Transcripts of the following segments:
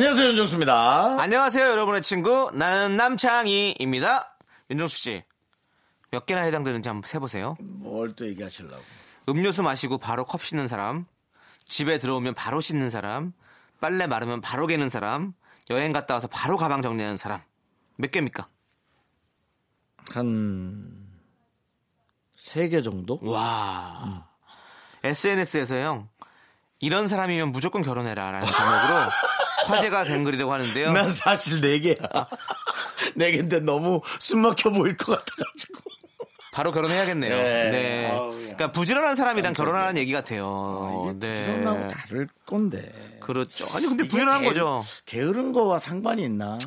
안녕하세요, 윤정수입니다. 안녕하세요, 여러분의 친구. 나는 남창희입니다. 윤정수 씨. 몇 개나 해당되는지 한번 세보세요. 뭘 또 얘기하시려고. 음료수 마시고 바로 컵 씻는 사람. 집에 들어오면 바로 씻는 사람. 빨래 마르면 바로 개는 사람. 여행 갔다 와서 바로 가방 정리하는 사람. 몇 개입니까? 한, 세 개 정도? 와. SNS에서요. 이런 사람이면 무조건 결혼해라. 라는 제목으로 화제가 된 글이라고 하는데요. 난 사실 네 개야. 네 개인데 너무 숨 막혀 보일 것 같아가지고. 바로 결혼해야겠네요. 네. 네. 아우, 야. 그러니까 부지런한 사람이랑 결혼하는 얘기 같아요. 이게 네. 부정하고 다를 건데. 그렇죠. 아니 근데 부지런한 게- 거죠. 게으른 거와 상관이 있나?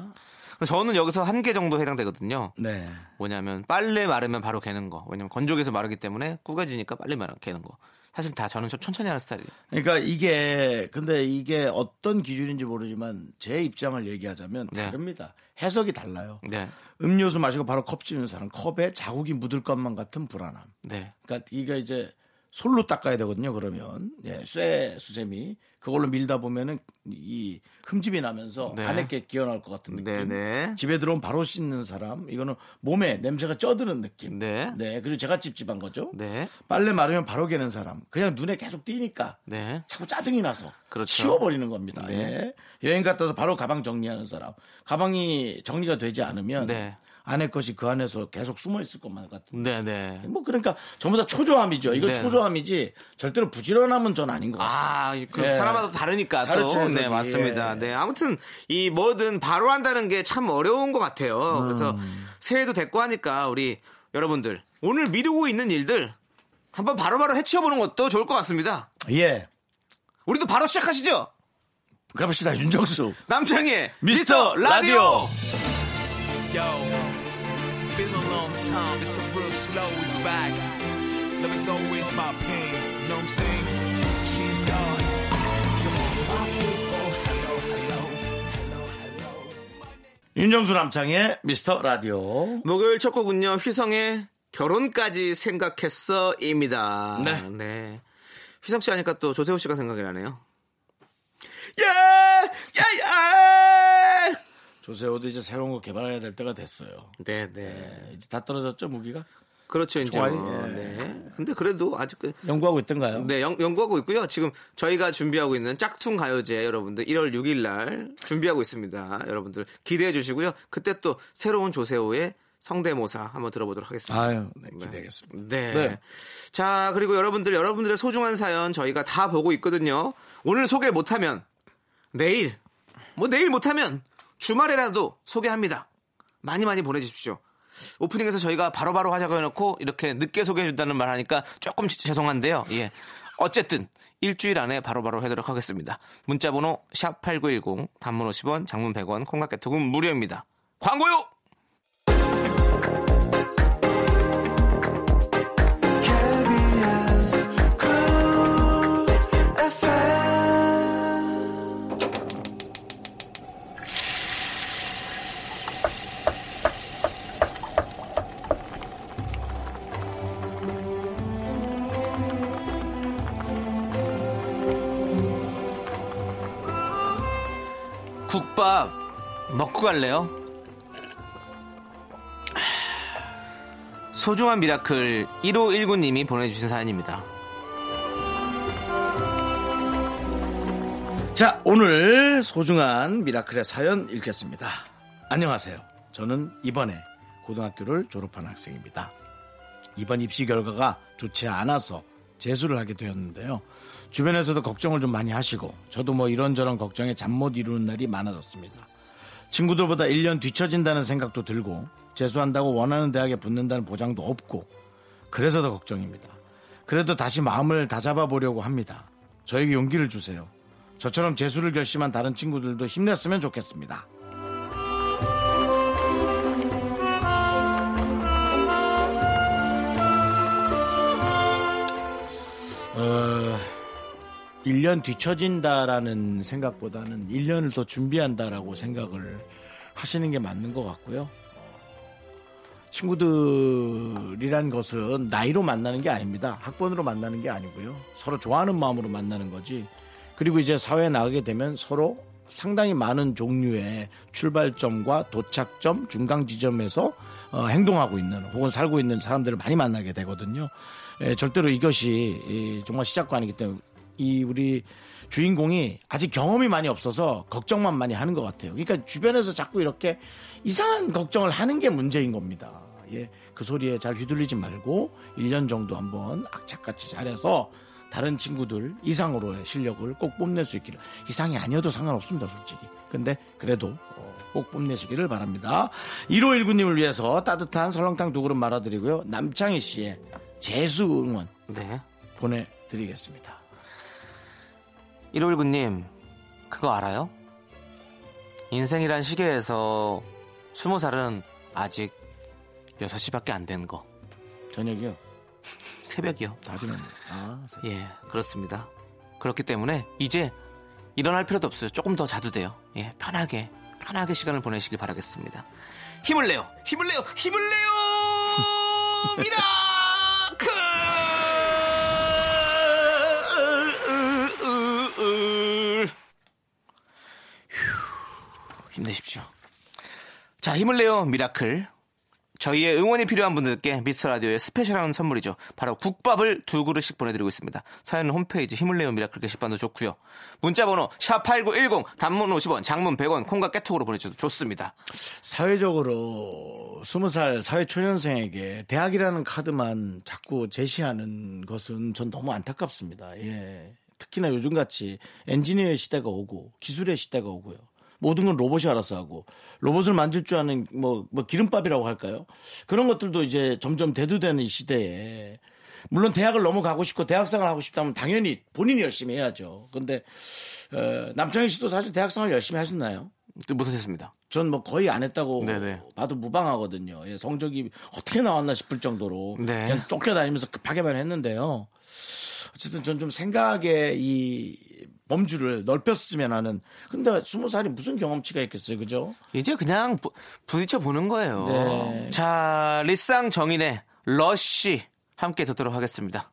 저는 여기서 한 개 정도 해당되거든요. 네. 뭐냐면 빨래 마르면 바로 개는 거. 왜냐면 건조기에서 마르기 때문에 꾸겨지니까 빨리 마르 개는 거. 사실 다 저는 좀 천천히 하는 스타일이에요. 그러니까 이게 근데 이게 어떤 기준인지 모르지만 제 입장을 얘기하자면 네. 다릅니다. 해석이 달라요. 네. 음료수 마시고 바로 컵 찌는 사람 컵에 자국이 묻을 것만 같은 불안함. 네. 그러니까 이게 이제 솔로 닦아야 되거든요. 그러면 예, 쇠 수세미 그걸로 밀다 보면은 이 흠집이 나면서 네. 안에 게 기어나올 것 같은 느낌. 네, 네. 집에 들어오면 바로 씻는 사람 이거는 몸에 냄새가 쪄드는 느낌. 네. 그리고 제가 찝찝한 거죠. 네. 빨래 마르면 바로 개는 사람. 그냥 눈에 계속 띄니까 네. 자꾸 짜증이 나서 그렇죠. 치워버리는 겁니다. 네. 예. 여행 갔다 와서 바로 가방 정리하는 사람. 가방이 정리가 되지 않으면 네. 안에 것이 그 안에서 계속 숨어 있을 것만 같은. 네, 네. 뭐 그러니까 전부 다 초조함이죠. 이거 네. 초조함이지 절대로 부지런함은 전 아닌 것 같아요. 아, 그 예. 사람마다 다르니까 다르죠, 또. 네. 맞습니다. 예. 네, 아무튼 이 뭐든 바로 한다는 게 참 어려운 것 같아요. 그래서 음. 새해도 됐고 하니까 우리 여러분들 오늘 미루고 있는 일들 한번 바로바로 해치워보는 것도 좋을 것 같습니다. 예. 우리도 바로 시작하시죠. 가봅시다. 윤정수. 남창희의 미스터 라디오. Long time. It's the real slow is back. Love is always my pain. You know what I'm saying? She's gone. 윤정수 남창의 미스터 라디오. 목요일 첫 곡은요 휘성의 결혼까지 생각했어입니다. 네. 네. 휘성 씨 하니까 또 조세호 씨가 생각이 나네요. 야, 야, 야. 조세호도 이제 새로운 거 개발해야 될 때가 됐어요. 네, 네. 이제 다 떨어졌죠, 무기가? 그렇죠, 이제. 뭐, 예. 네. 근데 그래도 아직 그- 연구하고 있던가요? 네, 연, 연구하고 있고요. 지금 저희가 준비하고 있는 짝퉁 가요제 여러분들 1월 6일 날 준비하고 있습니다. 여러분들 기대해 주시고요. 그때 또 새로운 조세호의 성대모사 한번 들어보도록 하겠습니다. 아유, 네, 기대하겠습니다. 네. 네. 자, 그리고 여러분들, 여러분들의 소중한 사연 저희가 다 보고 있거든요. 오늘 소개 못하면 내일, 뭐 내일 못하면 주말에라도 소개합니다. 많이 많이 보내주십시오. 오프닝에서 저희가 바로 바로 하자고 해놓고 이렇게 늦게 소개해준다는 말 하니까 조금 죄송한데요. 예. 어쨌든 일주일 안에 바로바로 해도록 하겠습니다. 문자번호 샵8910 단문 50원 장문 100원 콩깍개톡은 무료입니다. 광고요! 국밥 먹고 갈래요? 소중한 miracle 1519님이 보내주신 사연입니다. 자, 오늘 소중한 miracle의 사연 읽겠습니다. 안녕하세요. 저는 이번에 고등학교를 졸업한 학생입니다. 이번 입시 결과가 좋지 않아서 재수를 하게 되었는데요. 주변에서도 걱정을 좀 많이 하시고 저도 뭐 이런저런 걱정에 잠 못 이루는 날이 많아졌습니다. 친구들보다 1년 뒤처진다는 생각도 들고 재수한다고 원하는 대학에 붙는다는 보장도 없고 그래서 더 걱정입니다. 그래도 다시 마음을 다잡아 보려고 합니다. 저에게 용기를 주세요. 저처럼 재수를 결심한 다른 친구들도 힘냈으면 좋겠습니다. 어, 1년 뒤처진다라는 생각보다는 1년을 더 준비한다라고 생각을 하시는 게 맞는 것 같고요. 친구들이란 것은 나이로 만나는 게 아닙니다. 학번으로 만나는 게 아니고요. 서로 좋아하는 마음으로 만나는 거지. 그리고 이제 사회에 나가게 되면 서로 상당히 많은 종류의 출발점과 도착점, 중간 지점에서 어, 행동하고 있는 혹은 살고 있는 사람들을 많이 만나게 되거든요. 예, 절대로 이것이 이, 정말 시작과 아니기 때문에 이 우리 주인공이 아직 경험이 많이 없어서 걱정만 많이 하는 것 같아요. 그러니까 주변에서 자꾸 이렇게 이상한 걱정을 하는 게 문제인 겁니다. 예, 그 소리에 잘 휘둘리지 말고 1년 정도 한번 악착같이 잘해서 다른 친구들 이상으로의 실력을 꼭 뽐낼 수 있기를 이상이 아니어도 상관없습니다 솔직히 근데 그래도 어, 꼭 뽐내시기를 바랍니다 1519님을 위해서 따뜻한 설렁탕 두 그릇 말아드리고요 남창희 씨의 재수 응원 네. 보내드리겠습니다 1519님, 그거 알아요? 인생이란 시계에서 20살은 아직 6시밖에 안 된 거. 저녁이요 새벽이요. 자지는 아 예, 그렇습니다. 그렇기 때문에 이제 일어날 필요도 없어요. 조금 더 자도 돼요. 예, 편하게, 편하게 시간을 보내시길 바라겠습니다. 힘을 내요! 힘을 내요! 힘을 내요! 미라 휴, 힘내십시오. 자, 힘을 내요, miracle. 저희의 응원이 필요한 분들께 미스터 라디오의 special한 선물이죠. 바로 국밥을 두 그릇씩 보내드리고 있습니다. 사연은 홈페이지 힘을 내요 miracle 게시판도 좋고요. 문자번호 샵8910 단문 50원 장문 100원 콩과 깨톡으로 보내주셔도 좋습니다. 사회적으로 20살 사회초년생에게 대학이라는 카드만 자꾸 제시하는 것은 전 너무 안타깝습니다. 예. 특히나 요즘같이 엔지니어의 시대가 오고 기술의 시대가 오고요. 모든 건 로봇이 알아서 하고 로봇을 만들 줄 아는 뭐, 뭐 기름밥이라고 할까요? 그런 것들도 이제 점점 대두되는 이 시대에 물론 대학을 넘어가고 싶고 대학생활 하고 싶다면 당연히 본인이 열심히 해야죠. 근데 어, 남창희 씨도 사실 대학생활 열심히 하셨나요? 못하셨습니다. 전 뭐 거의 안 했다고 네네. 봐도 무방하거든요. 예, 성적이 어떻게 나왔나 싶을 정도로 네. 그냥 쫓겨다니면서 급하게만 했는데요. 어쨌든 전 좀 생각의 이 범주를 넓혔으면 하는. 근데 스무 살이 무슨 경험치가 있겠어요, 그죠? 이제 그냥 부, 부딪혀 보는 거예요. 네. 자, 리쌍 정인의 러쉬 함께 듣도록 하겠습니다.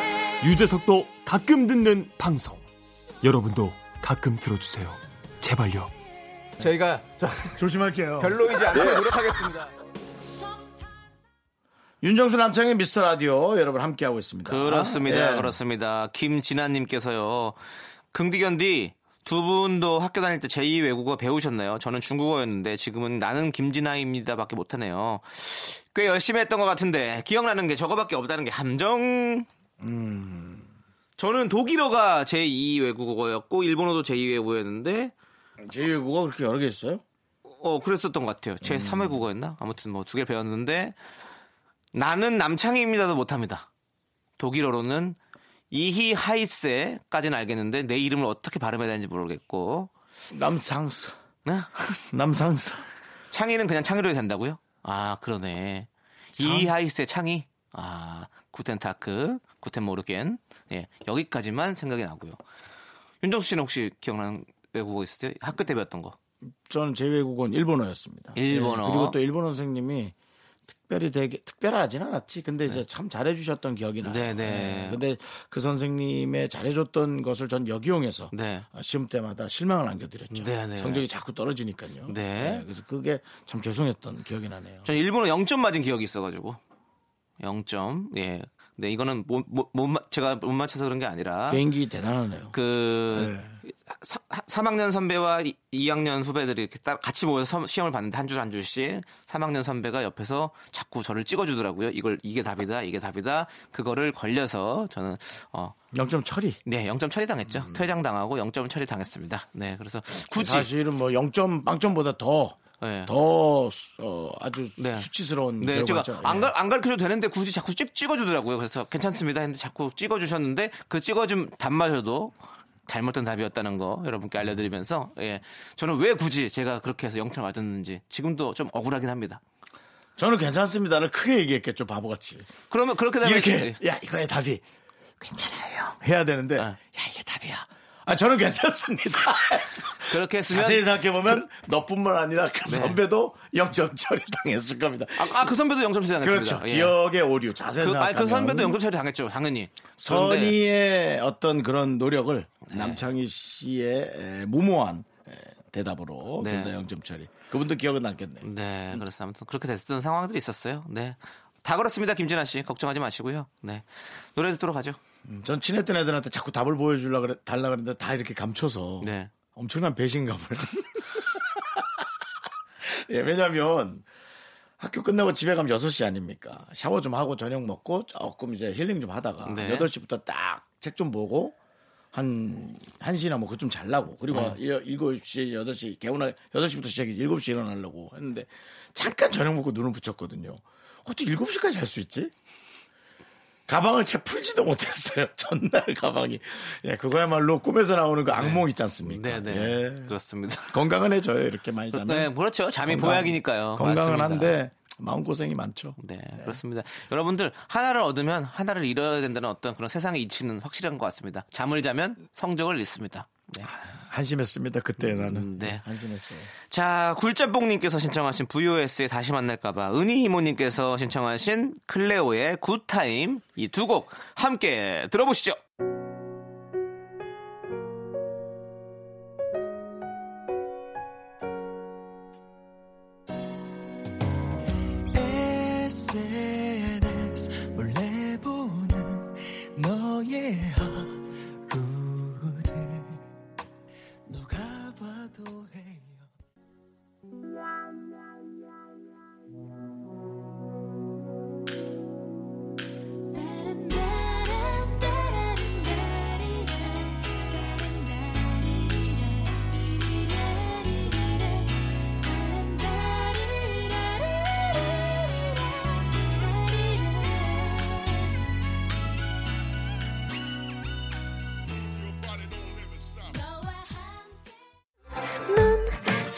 유재석도 가끔 듣는 방송. 여러분도 가끔 들어주세요. 제발요. 저희가 저 조심할게요. 별로이지 않게 노력하겠습니다. 윤정수 남창의 미스터 라디오 여러분 함께하고 있습니다. 그렇습니다. 예. 그렇습니다. 김진아님께서요. 긍디견디 두 분도 학교 다닐 때 제2 외국어 배우셨나요? 저는 중국어였는데 지금은 나는 김진아입니다 밖에 못하네요. 꽤 열심히 했던 것 같은데 기억나는 게 저거밖에 없다는 게 함정. 저는 독일어가 제2 외국어였고 일본어도 제2 외국어였는데 제2 외국어 그렇게 여러 개 있어요? 어 그랬었던 것 같아요. 제 3외국어였나? 아무튼 뭐 두 개 배웠는데 나는 남창희입니다도 못합니다. 독일어로는 이히 하이세까지는 알겠는데 내 이름을 어떻게 발음해야 되는지 모르겠고 남상스. 네? 남상스. 창희는 그냥 창희로 해도 된다고요? 아 그러네. 이히 하이세 창희. 아 구텐타크 구텐 모르겐. 예 여기까지만 생각이 나고요. 윤정수 씨는 혹시 기억나는 외국어 있으세요? 학교 때 배웠던 거. 저는 제 외국어는 일본어였습니다. 일본어. 예, 그리고 또 일본어 선생님이 특별히 되게 특별하진 않았지. 근데 이제 참 잘해주셨던 기억이 나요. 네, 네. 예, 근데 그 선생님의 잘해줬던 것을 전 역이용해서 네. 어, 시험 때마다 실망을 안겨드렸죠. 네, 네. 성적이 자꾸 떨어지니까요. 네. 그래서 그게 참 죄송했던 기억이 나네요. 전 일본어 0점 맞은 기억이 있어가지고 0점. 예. 근데 이거는 못, 못, 못 맞- 제가 못 맞춰서 그런 게 아니라 개인기 대단하네요. 그 네. 사, 3학년 선배와 2학년 후배들이 이렇게 딱 같이 모여서 서- 시험을 봤는데 한 줄 한 줄씩 3학년 선배가 옆에서 자꾸 저를 찍어주더라고요. 이걸 이게 답이다, 이게 답이다. 그거를 걸려서 저는 어. 0점 처리. 네, 0점 처리 당했죠. 음. 퇴장 당하고 0점 처리 당했습니다. 네, 그래서 굳이 사실은 뭐 0점 빵점보다 더 네. 더 수- 어, 아주 수- 네. 수치스러운 네, 제가. 안, 예. 가, 안 가르쳐도 되는데 굳이 자꾸 찍, 찍어주더라고요. 그래서 괜찮습니다 했는데 자꾸 찍어주셨는데 그 찍어준 답마저도 잘못된 답이었다는 거 여러분께 알려드리면서 예, 저는 왜 굳이 제가 그렇게 해서 0점 맞았는지 지금도 좀 억울하긴 합니다. 저는 괜찮습니다를 크게 얘기했겠죠 바보같이. 그러면 그렇게 되면 이렇게 야 이거의 답이 괜찮아요 해야 되는데 네. 야 이게 답이야. 아 저는 괜찮습니다. 그렇게 했으면 자세히 생각해 보면 너뿐만 아니라 그 네. 선배도 0점 처리 당했을 겁니다. 아, 아, 그 선배도 0점 처리 당했습니다. 그렇죠. 예. 기억의 오류. 자세히 그, 생각하면 아니, 그 선배도 0점 처리 당했죠. 당연히. 선의의 어떤 그런 노력을 네. 남창희 씨의 에, 무모한 에, 대답으로 네. 둘다 0점 처리. 그분도 기억은 남겠네요. 네, 그래서 아무튼 그렇게 됐던 상황들이 있었어요. 네. 다 그렇습니다, 김진아 씨. 걱정하지 마시고요. 네. 노래 듣도록 하죠. 음, 전 친했던 애들한테 자꾸 답을 보여주려고 그래, 달라 그랬는데 다 이렇게 감춰서 네. 엄청난 배신감을. 예, 왜냐면 학교 끝나고 집에 가면 6시 아닙니까? 샤워 좀 하고 저녁 먹고 조금 이제 힐링 좀 하다가 네. 8시부터 딱 책 좀 보고 한 1시나 뭐 그좀 잘라고 그리고 네. 7시, 8시 개운하 8시부터 시작해 7시 일어나려고 했는데 잠깐 저녁 먹고 눈을 붙였거든요. 어떻게 7시까지 할수 있지? 가방을 채 풀지도 못했어요. 전날 가방이. 예, 그거야말로 꿈에서 나오는 그 악몽 있지 않습니까? 네, 네. 예. 그렇습니다. 건강은 해줘요. 이렇게 많이 자면. 네, 그렇죠. 잠이 건강- 보약이니까요. 건강은 맞습니다. 한데 마음고생이 많죠. 네, 그렇습니다. 여러분들 하나를 얻으면 하나를 잃어야 된다는 어떤 그런 세상의 이치는 확실한 것 같습니다. 잠을 자면 성적을 잃습니다. 네. 한심했습니다. 그때 나는. 네. 한심했어요. 자, 굴짬뽕님께서 신청하신 VOS의 다시 만날까봐, 은희 이모님께서 신청하신 클레오의 굿타임 이 두 곡 함께 들어보시죠.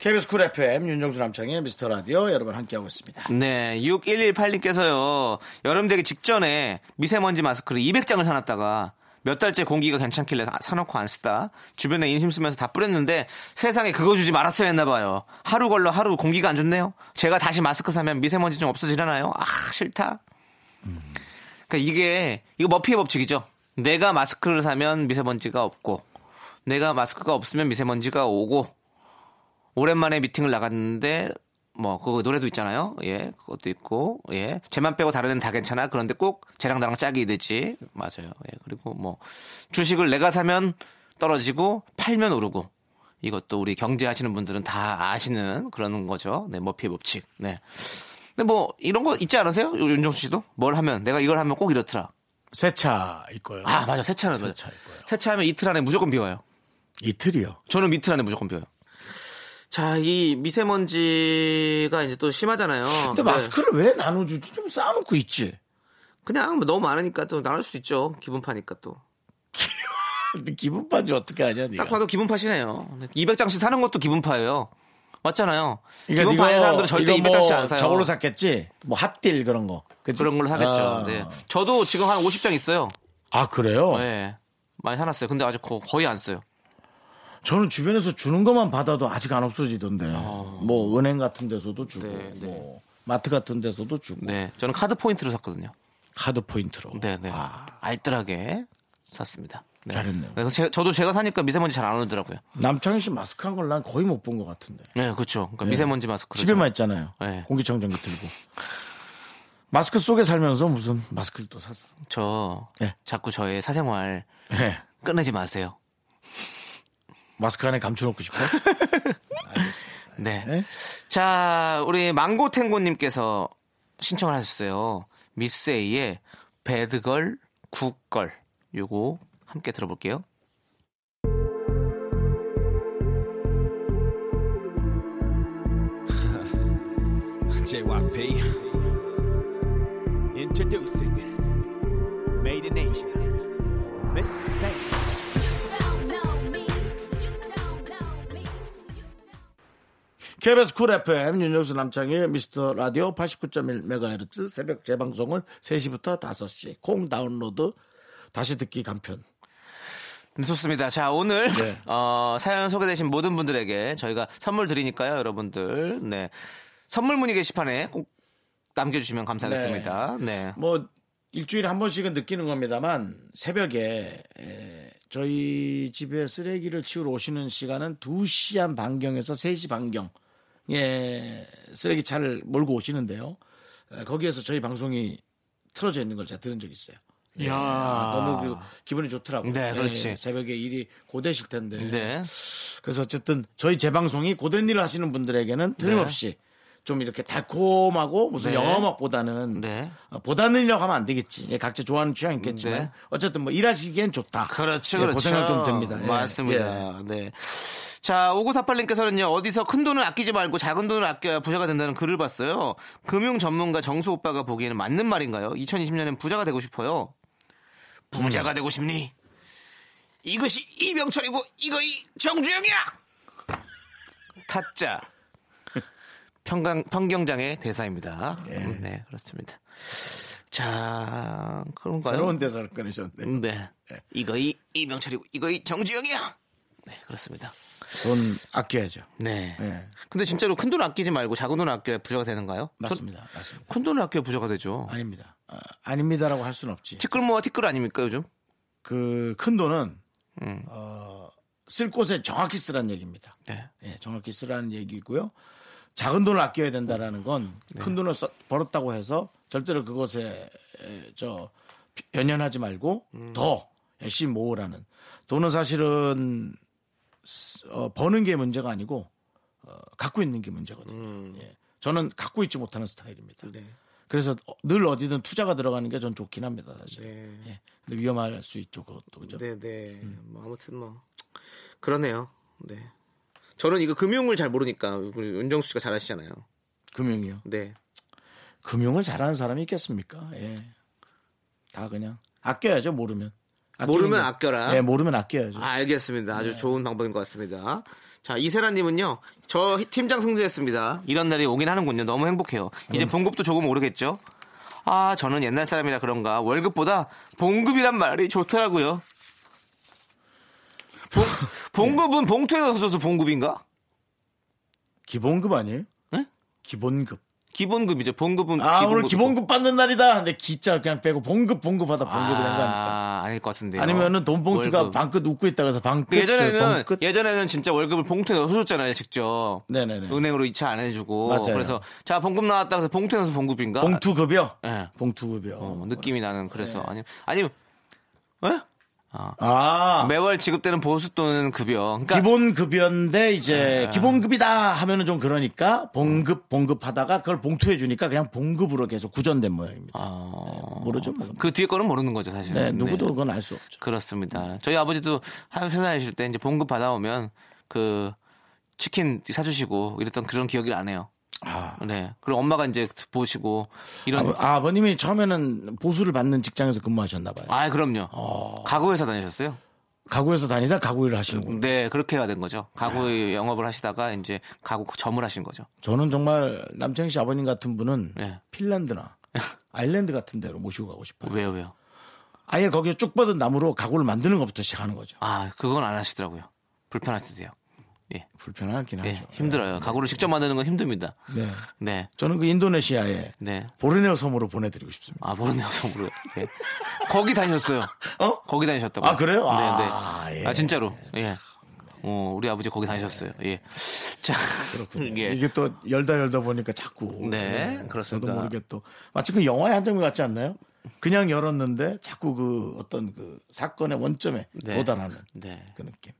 KBS Cool FM 윤정수 남창희의 미스터 라디오 여러분 함께하고 있습니다. 네, 6118님께서요, 여름 되기 직전에 미세먼지 마스크를 200장을 사놨다가 몇 달째 공기가 괜찮길래 사- 사놓고 안 쓰다 주변에 인심 쓰면서 다 뿌렸는데 세상에 그거 주지 말았어야 했나 봐요. 하루 걸러 하루 공기가 안 좋네요. 제가 다시 마스크 사면 미세먼지 좀 없어지려나요? 아, 싫다. 그러니까 이게, 이거 머피의 법칙이죠. 내가 마스크를 사면 미세먼지가 없고, 내가 마스크가 없으면 미세먼지가 오고, 오랜만에 미팅을 나갔는데 뭐 그거 노래도 있잖아요. 예, 그것도 있고 예, 쟤만 빼고 다른 애는 다 괜찮아. 그런데 꼭 쟤랑 나랑 짝이 되지. 맞아요. 예, 그리고 뭐 주식을 내가 사면 떨어지고 팔면 오르고 이것도 우리 경제하시는 분들은 다 아시는 그런 거죠. 네, 머피의 법칙. 네. 근데 뭐 이런 거 있지 않으세요? 윤정수 씨도 뭘 하면 내가 이걸 하면 꼭 이렇더라. 세차 있고요. 아 맞아 세차는 맞아. 세차 있고요. 세차하면 이틀 안에 무조건 비워요. 이틀이요. 저는 이틀 안에 무조건 비워요. 자, 이 미세먼지가 이제 또 심하잖아요. 근데 네. 마스크를 왜 나눠주지? 좀 쌓아놓고 있지. 그냥 뭐 너무 많으니까 또 나눌 수 있죠. 기분 파니까 또. 기분 빠지 어떻게 하냐, 니가. 딱 봐도 기분 파시네요. 200장씩 사는 것도 기분 파예요. 맞잖아요. 그러니까 기분 파는 사람들은 절대 이거 200장씩 뭐안 사요. 저걸로 샀겠지? 뭐 핫딜 그런 거. 그치? 그런 걸로 사겠죠. 아. 네. 저도 지금 한 50장 있어요. 아, 그래요? 네. 많이 사놨어요. 근데 아직 거, 거의 안 써요. 저는 주변에서 주는 것만 받아도 아직 안 없어지던데. 뭐 은행 같은 데서도 주고, 네, 네. 뭐 마트 같은 데서도 주고, 네. 저는 카드 포인트로 샀거든요. 카드 포인트로. 네, 네. 아, 알뜰하게 샀습니다. 네. 잘했네요. 그래서 제- 저도 제가 사니까 미세먼지 잘 안 오더라고요. 남창희 씨 마스크 한 걸 난 거의 못 본 것 같은데. 네, 그렇죠. 그러니까 네. 미세먼지 마스크. 집에만 있잖아요. 네. 공기청정기 들고. 마스크 속에 살면서 무슨 마스크를 또 샀어. 저 네. 자꾸 저의 사생활 네. 끝내지 마세요. 마스크 안에 감춰놓고 싶어? 네. 네. 자, 우리 망고탱고님께서 신청을 하셨어요. 미스 A의 배드걸, 굿걸. 요거 함께 들어볼게요. JYP. Introducing Made in Asia. Miss. KBS 쿨 FM 윤정수 남창의 미스터 라디오 89.1MHz 새벽 재방송은 3시부터 5시 콩 다운로드 다시 듣기 간편 네, 좋습니다. 자, 오늘 네. 어, 사연 소개되신 모든 분들에게 저희가 선물 드리니까요, 여러분들. 네. 선물 문의 게시판에 꼭 남겨주시면 감사하겠습니다. 네. 뭐 일주일에 한 번씩은 느끼는 겁니다만 새벽에 에, 저희 집에 쓰레기를 치우러 오시는 시간은 2시 한 반경에서 3시 반경 예, 쓰레기 차를 몰고 오시는데요. 에, 거기에서 저희 방송이 틀어져 있는 걸 제가 들은 적이 있어요. 예, 너무 그 기분이 좋더라고요. 네, 그렇지. 예, 새벽에 일이 고되실 텐데. 네. 그래서 어쨌든 저희 재방송이 고된 일을 하시는 분들에게는 틀림없이 좀 이렇게 달콤하고 무슨 네. 영화음악보다는 네. 어, 보다는이라고 하면 안 되겠지. 예, 각자 좋아하는 취향 있겠지만 네. 어쨌든 뭐 일하시기엔 좋다. 그렇죠, 예, 그렇죠. 고생을 좀 듭니다. 예, 예. 맞습니다. 네. 자, 5948님께서는요, 어디서 큰 돈을 아끼지 말고 작은 돈을 아껴야 부자가 된다는 글을 봤어요. 금융 전문가 정수 오빠가 보기에는 맞는 말인가요? 2020년엔 부자가 되고 싶어요. 부자가 되고 싶니? 이것이 이병철이고, 이거이 정주영이야! 타짜. 평강, 평경장의 대사입니다. 음, 네, 그렇습니다. 자, 그런가요? 새로운 대사를 꺼내셨네. 네. 이거 이 이병철이고 이거 이 정주영이야. 네, 그렇습니다. 돈 아껴야죠. 네. 네. 근데 진짜로 큰 돈 아끼지 말고 작은 돈 아껴야 부자가 되는가요? 맞습니다. 맞습니다. 큰 돈을 아껴야 부자가 되죠. 아닙니다. 아, 아닙니다라고 할 수는 없지. 티끌 모아 티끌 아닙니까 요즘? 그 큰 돈은 음. 어, 쓸 곳에 정확히 쓰라는 얘기입니다. 네. 예, 정확히 쓰라는 얘기고요. 작은 돈을 아껴야 된다라는 건 네. 큰 돈을 써- 벌었다고 해서 절대로 그것에 에, 저 연연하지 말고 음. 더 열심히 모으라는 돈은 사실은 어, 버는 게 문제가 아니고 어, 갖고 있는 게 문제거든요. 예. 저는 갖고 있지 못하는 스타일입니다. 음. 네. 그래서 어, 늘 어디든 투자가 들어가는 게 전 좋긴 합니다. 사실. 네. 예. 근데 위험할 수 있죠. 그것도 그죠. 네, 네. 뭐 아무튼 뭐 그러네요. 네. 저는 이거 금융을 잘 모르니까 윤정수 씨가 잘 아시잖아요. 금융이요. 네. 금융을 잘하는 사람이 있겠습니까? 예. 다 그냥 아껴야죠. 모르면. 모르면 게- 아껴라. 네, 모르면 아껴야죠. 아, 알겠습니다. 네. 아주 좋은 방법인 것 같습니다. 자, 이세라님은요, 저 팀장 승진했습니다. 이런 날이 오긴 하는군요. 너무 행복해요. 이제 네. 봉급도 조금 오르겠죠? 아, 저는 옛날 사람이라 그런가 월급보다 봉급이란 말이 좋더라고요. 봉, 봉급은 봉투에 넣어서 봉급인가? 기본급 아니에요? 네? 기본급. 기본급이죠. 봉급은 아, 오늘 기본급이고. 기본급 받는 날이다. 근데 기자 그냥 빼고 봉급 봉급하다 봉급이 된거 아닐까? 아, 아닐 것 같은데요. 아니면은 돈 봉투가 월급. 반끝 웃고 있다 그래서 반끝 예전에는 봉끝? 예전에는 진짜 월급을 봉투에 넣어서 줬잖아요, 직접. 네네네. 은행으로 이체 안 해주고. 맞아요. 그래서 자 봉급 나왔다 그래서 봉투에 넣어서 봉급인가? 봉투 급여. 예. 봉투 급여. 어, 느낌이 나는 그래서 네. 아니 아니면 에? 아. 매월 지급되는 보수 또는 급여. 그러니까 기본 급여인데 이제 아. 기본급이다 하면은 좀 그러니까 봉급 봉급하다가 그걸 봉투해 주니까 그냥 봉급으로 계속 구전된 모양입니다. 네, 모르죠. 뭐. 그 뒤에 거는 모르는 거죠 사실. 네, 누구도 그건 알 수 없죠. 그렇습니다. 저희 아버지도 회사 다니실 때 이제 봉급 받아오면 그 치킨 사주시고 이랬던 그런 기억이 안 해요. 아. 네. 그리고 엄마가 이제 보시고 이런 아버, 아버님이 처음에는 보수를 받는 직장에서 근무하셨나 봐요. 아, 그럼요. 어. 가구 회사 다니셨어요? 가구에서 다니다 가구 일을 하시는군요. 네, 그렇게 해야 된 거죠. 가구 영업을 하시다가 이제 가구 점을 하신 거죠. 저는 정말 남창희 씨 아버님 같은 분은 네. 핀란드나 아일랜드 같은 데로 모시고 가고 싶어요. 왜요, 왜요? 아예 거기에 쭉 뻗은 나무로 가구를 만드는 것부터 시작하는 거죠. 아, 그건 안 하시더라고요. 불편하시대요. 예. 불편하긴 예, 하죠. 힘들어요. 가구를 직접 만드는 건 힘듭니다. 네. 네. 저는 그 인도네시아에 네. 보르네오 섬으로 보내드리고 싶습니다. 아, 모르네요, 섬으로. 예. 거기 다니셨어요. 어? 거기 다니셨다고. 아, 그래요? 네, 네. 아, 아, 예. 진짜로. 예. 어, 우리 아버지 거기 다니셨어요. 예. 자, 예. 이게 또 열다 열다 보니까 자꾸. 네, 그렇습니다. 저도 모르게 또 마치 그 영화의 한 장면 같지 않나요? 그냥 열었는데 자꾸 그 어떤 그 사건의 원점에 네. 도달하는 네. 그 느낌.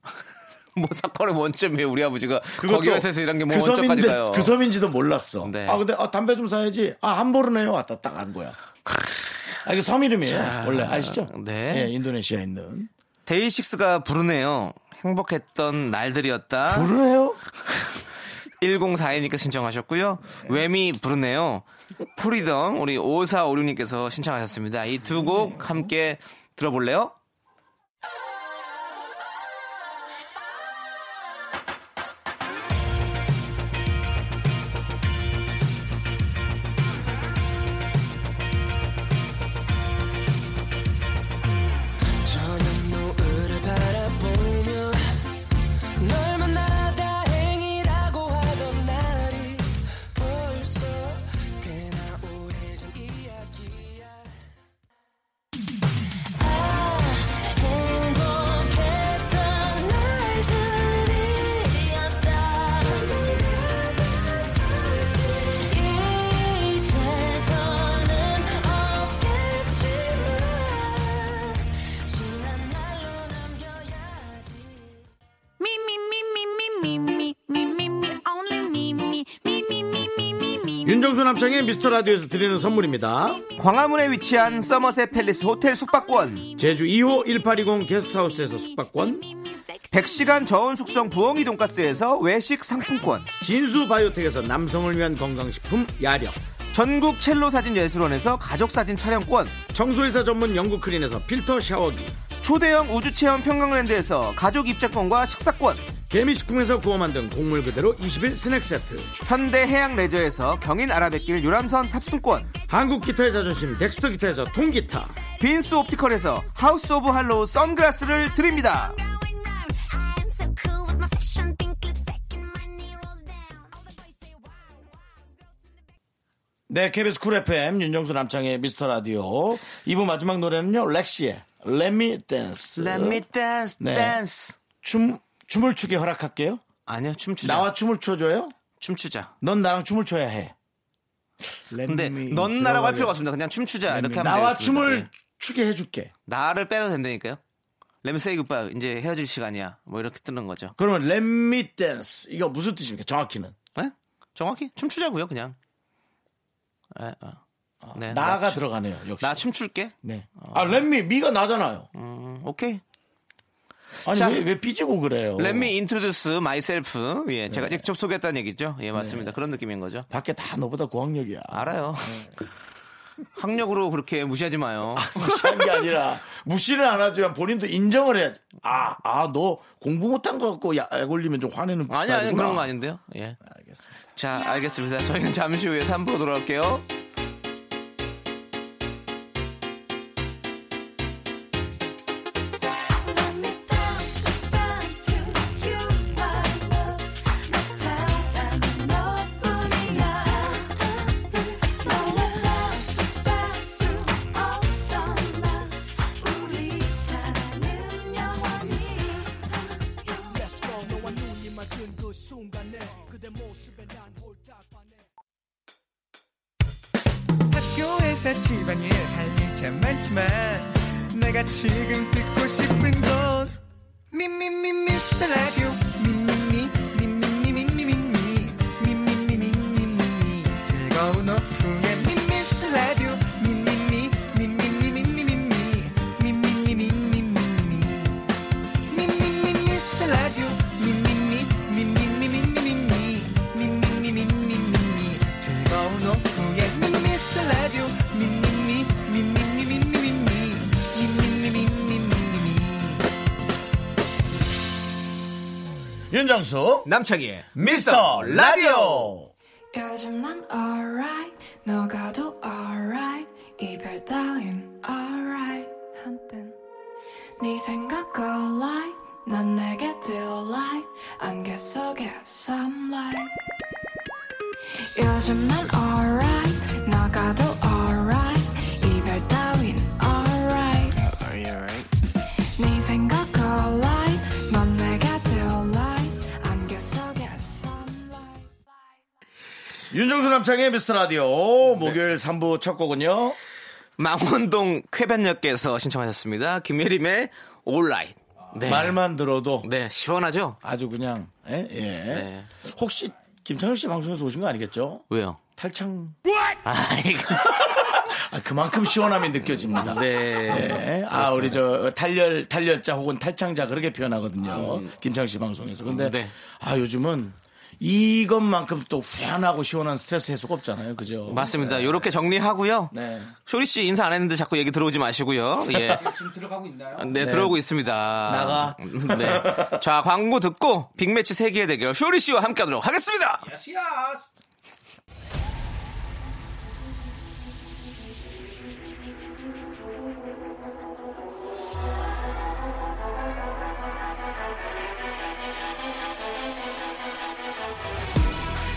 뭐 사건의 원점이에요, 우리 아버지가. 거기 회사에서 일한 게뭐 그 원점까지 가요. 그 섬인지도 몰랐어. 네. 아 근데 아, 담배 좀 사야지. 아 함부르네요. 왔다 딱간 거야. 아 이게 섬 이름이에요. 자, 원래 아시죠? 네. 예, 인도네시아에 있는. 데이식스가 부르네요. 행복했던 날들이었다. 부르네요. 1042님께서 신청하셨고요. Wham이 부르네요. Freedom 우리 5456님께서 신청하셨습니다. 이 두 곡 함께 들어볼래요? 윤정수 남창의 미스터 라디오에서 드리는 선물입니다. 광화문에 위치한 서머셋 팰리스 호텔 숙박권, 제주 2호 1820 게스트하우스에서 숙박권, 100시간 저온 숙성 부엉이 돈가스에서 외식 상품권, 진수 바이오텍에서 남성을 위한 건강식품 야력, 전국 첼로 사진 예술원에서 가족 사진 촬영권, 청소회사 전문 영국 크린에서 필터 샤워기, 초대형 우주 체험 평강랜드에서 가족 입장권과 식사권, 개미식품에서 구워 만든 곡물 그대로 20일 스낵 세트, 현대 해양 레저에서 경인 아라뱃길 유람선 탑승권, 한국 기타의 자존심 Dexter 기타에서 통기타, 빈스 옵티컬에서 House of Harlow 선글라스를 드립니다. 네, KBS Cool FM 윤정수 남창희의 미스터 라디오 2부 마지막 노래는요 렉시의 Let Me Dance Let me dance, 네. dance. 춤, 춤을 추게 허락할게요 아니요, 춤추자. 나와 춤을 춰줘요? 춤추자. 넌 나랑 춤을 춰야 해 Let 근데 me 넌 나라고 할. 필요가 없습니다. 그냥 춤추자 이렇게 하면 나와 되겠습니다. 춤을 예. 추게 해줄게 나를 빼도 된다니까요. Let me say goodbye. 이제 헤어질 시간이야. 뭐 이렇게 뜨는 거죠. 그러면 Let Me Dance 이거 무슨 뜻입니까 정확히는 네? 정확히 춤추자고요, 그냥. 예, 어. 네, 나가 들어가네요 역시 나 춤출게. 네. 아 Let Me 미가 나잖아요 음, 오케이. 아니 자. 왜, 왜 삐지고 그래요 Let me introduce myself. 예, 제가 직접 소개했다는 얘기죠. 예, 맞습니다. 그런 느낌인 거죠. 밖에 다 너보다 고학력이야 알아요. 학력으로 그렇게 무시하지 마요. 무시한 게 아니라 무시는 안 하지만 본인도 인정을 해야지. 아, 아, 너 공부 못한 거 갖고 약 올리면 좀 화내는 아니, 아니. 그런 거 아닌데요. 예. 알겠습니다. 자, 알겠습니다. 저희는 잠시 후에 3부로 돌아올게요. 윤정수 남창희의 미스터 라디오 요즘 난 alright 너가도 alright 이별 따윈 alright 한땐 네 생각 alright 넌 내게 delight 안개 속에 sunlight 요즘 난 alright 너가도 윤정수 남창의 미스터 라디오 목요일 3부 첫 곡은요 망원동 쾌변역께서 신청하셨습니다. 김예림의 올라인. 네. 말만 들어도 네, 시원하죠? 아주 그냥 예? 예. 네. 혹시 김창일 씨 방송에서 오신 거 아니겠죠? 왜요? 탈창 아이고. 아, 그만큼 시원함이 느껴집니다. 네. 예. 아, 우리 저 탈열 탈열자 혹은 탈창자 그렇게 표현하거든요. 김창일 씨 방송에서. 근데 네. 아, 요즘은 이것만큼 또 후련하고 시원한 스트레스 해소가 없잖아요. 그죠? 맞습니다. 요렇게 정리하고요. 네. 쇼리 씨 인사 안 했는데 자꾸 얘기 들어오지 마시고요. 예. 지금 들어가고 있나요? 네, 들어오고 있습니다. 나가. 네. 자, 광고 듣고 빅매치 세계의 대결 쇼리 씨와 함께 하도록 하겠습니다. 야시야스.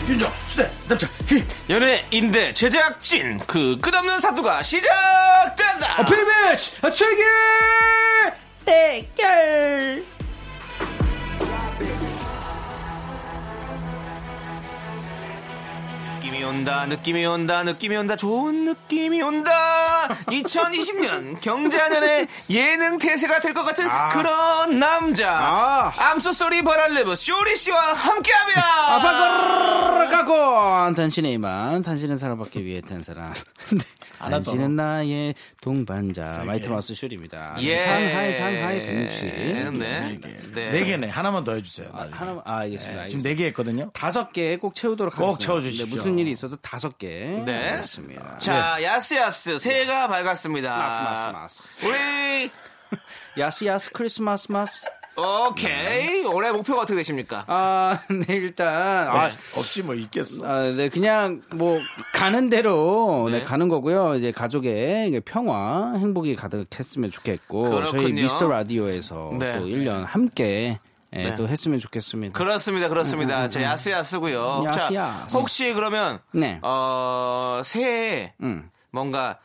윤정, 수대, 남창, 히. 연예인대 제작진 그 끝없는 사투가 시작된다. 빅매치 세계 대결. 느낌이 온다, 느낌이 온다, 느낌이 온다, 좋은 느낌이 온다. 2020년 경자년의 예능 태세가 될 것 같은 그런 남자. 아. 암소소리 버랄레브 쇼리 씨와 함께합니다. 아빠거르 갖고 당신의 이만 당신은 사랑받기 위해 탄 사람 더. 당신은 나의 동반자 마이트마스 슈리입니다 예. 상하이 상하이 공치 네. 네 개. 네. 네 개네. 하나만 더 해주세요. 나중에. 하나 아 알겠습니다 지금 네 개 했거든요. 다섯 개 꼭 채우도록 꼭 하겠습니다 채워주십시오. 네, 무슨 일이 있어도 다섯 개 네. 알겠습니다 자, 야스야스 새해가 밝았습니다. 마스, 마스, 마스. 우리 야스 야스 크리스마스 마스 오케이 올해 목표가 어떻게 되십니까? 아, 네, 일단, 아, 없지 뭐 있겠어. 아, 네, 그냥 뭐 가는 대로 네. 네. 가는 거고요. 이제 가족의 평화, 행복이 가득했으면 좋겠고 저희 그렇군요. 미스터 라디오에서 네. 또 1년 함께 예, 네. 또 했으면 좋겠습니다. 그렇습니다, 그렇습니다. 자, 야스야스고요. 자, 야스야스. 혹시 그러면 네. 어 새해 에 음. 뭔가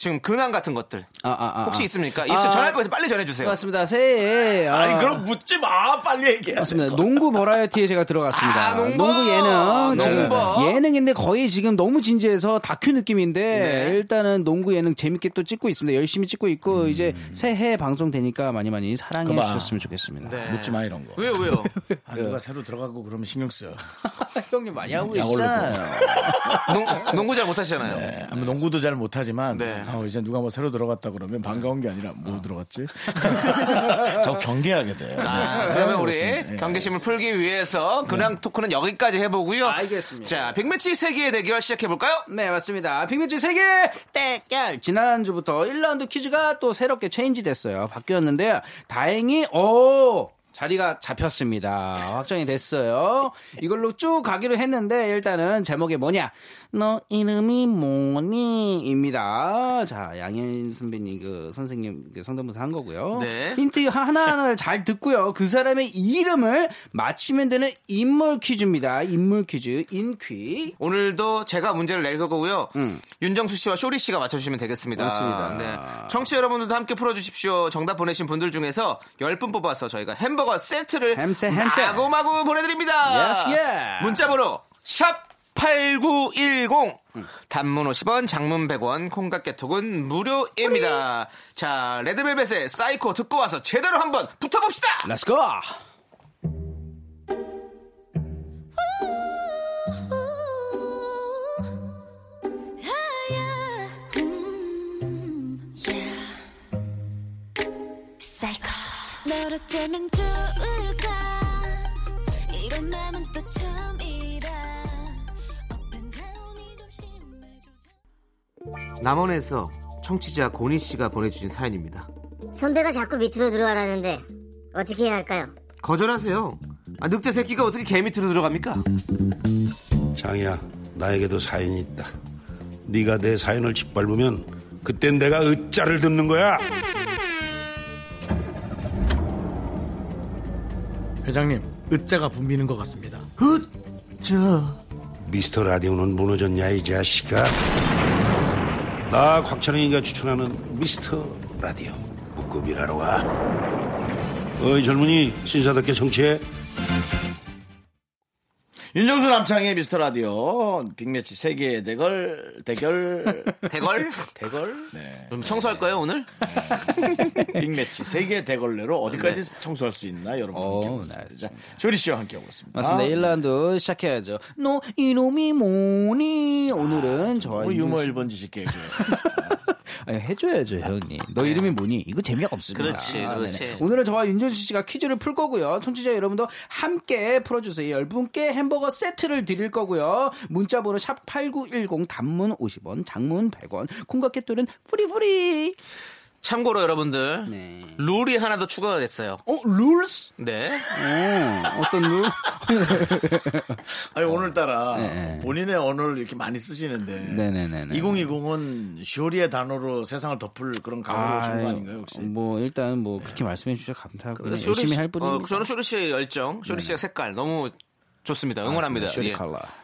지금 근황 같은 것들 아, 아, 아, 혹시 아. 있습니까? 있으면 아, 전할 거에서 빨리 전해주세요. 맞습니다. 새해 아, 아니 그럼 묻지 마. 빨리 얘기해. 맞습니다. 농구 버라이어티에 제가 들어갔습니다. 아, 농구! 예능 지금 농구! 예능인데 거의 지금 너무 진지해서 다큐 느낌인데 네. 일단은 농구 예능 재밌게 또 찍고 있습니다. 열심히 찍고 있고 이제 새해 방송 되니까 많이 많이 사랑해 그만. 주셨으면 좋겠습니다. 네. 묻지 마 이런 거. 왜요, 왜요? 아, 누가 새로 들어가고 그러면 신경 써요. 형님 많이 하고 계시잖아요. 농, 농구 잘 못하시잖아요. 네, 농구도 잘 못하지만 네. 어, 이제 누가 뭐 새로 들어갔다 그러면 반가운 게 아니라 뭐 들어갔지? 저 경계하게 돼. 아, 네. 그러면 우리. 예. 경계심을 풀기 위해서 근황 토크는 여기까지 해보고요. 알겠습니다. 자, 빅매치 세계의 대결 시작해볼까요? 네, 맞습니다. 빅매치 세계 대결. 지난주부터 1라운드 퀴즈가 또 새롭게 체인지 됐어요. 바뀌었는데, 다행히, 오! 자리가 잡혔습니다. 확정이 됐어요. 이걸로 쭉 가기로 했는데, 일단은 제목이 뭐냐? 너 이름이 뭐니? 입니다. 자, 양현 선배님, 그, 선생님, 그 성대모사 한 거고요. 네. 힌트 하나하나를 잘 듣고요. 그 사람의 이름을 맞히면 되는 인물 퀴즈입니다. 인물 퀴즈, 인퀴. 오늘도 제가 문제를 낼 거고요. 윤정수 씨와 쇼리 씨가 맞춰주시면 되겠습니다. 음. 맞습니다. 네. 청취자 여러분들도 함께 풀어주십시오. 정답 보내신 분들 중에서 10분 뽑아서 저희가 햄버거 세트를 햄세, 햄세. 마구마구 보내드립니다. Yes, yes. 문자번호 샵 8910 단문 50원, 장문 100원, 콩과 깨톡은 무료입니다. 자, Red Velvet의 Psycho 듣고 와서 제대로 한번 붙어봅시다. Let's go! 널 어쩌면 좋을까 남원에서 청취자 고니 씨가 보내주신 사연입니다. 선배가 자꾸 밑으로 들어가라는데 어떻게 해야 할까요? 거절하세요. 아, 늑대 새끼가 어떻게 개 밑으로 들어갑니까? 장이야, 나에게도 사연이 있다. 네가 내 사연을 짓밟으면 그땐 내가 으짜를 듣는 거야. 회장님, 으자가 붐비는 것 같습니다. 미스터 라디오는 무너졌냐 이 자식아. 나 곽찬영이가 추천하는 미스터 라디오 묶음이라러 와. 어이 젊은이 신사답게 정치해. 윤정수 남창의 미스터 라디오 빅매치 세계 대결 대결 대걸? 대걸 네. 그럼 청소할까요, 오늘? 빅매치 세계 대걸레로 어디까지 청소할 수 있나 여러분. 네, 자, 쇼리 씨와 함께 하고 있습니다. 맞습니다. 1라운드 시작해야죠. 너 이놈이 뭐니? 오늘은 저와 뭐 유머 윤정수- 1번 지식 개그. 아니, 해줘야죠, 형님. 너 이름이 뭐니? 이거 재미가 없습니다. 그렇지, 아, 그렇지. 네네. 오늘은 저와 윤정수 씨가 퀴즈를 풀 거고요. 청취자 여러분도 함께 풀어주세요. 10분께 햄버거 세트를 드릴 거고요. 문자번호 샵 8910 단문 50원, 장문 100원, 콩과 깨톡은 free free. 참고로 여러분들, 네. 룰이 하나 더 추가가 됐어요. 어, 룰스? 네. 어, 어떤 룰? 아니 오늘따라 네. 본인의 언어를 이렇게 많이 쓰시는데 네네네네. 2020은 쇼리의 단어로 세상을 덮을 그런 각오를 주는 거 아닌가요 혹시? 뭐 일단 뭐 그렇게 말씀해 주셔서 감사하고 쇼리 열심히 씨- 할 뿐입니다. 어, 저는 쇼리 씨의 열정, 쇼리 씨의 색깔 너무 좋습니다. 응원합니다. 쇼리 예.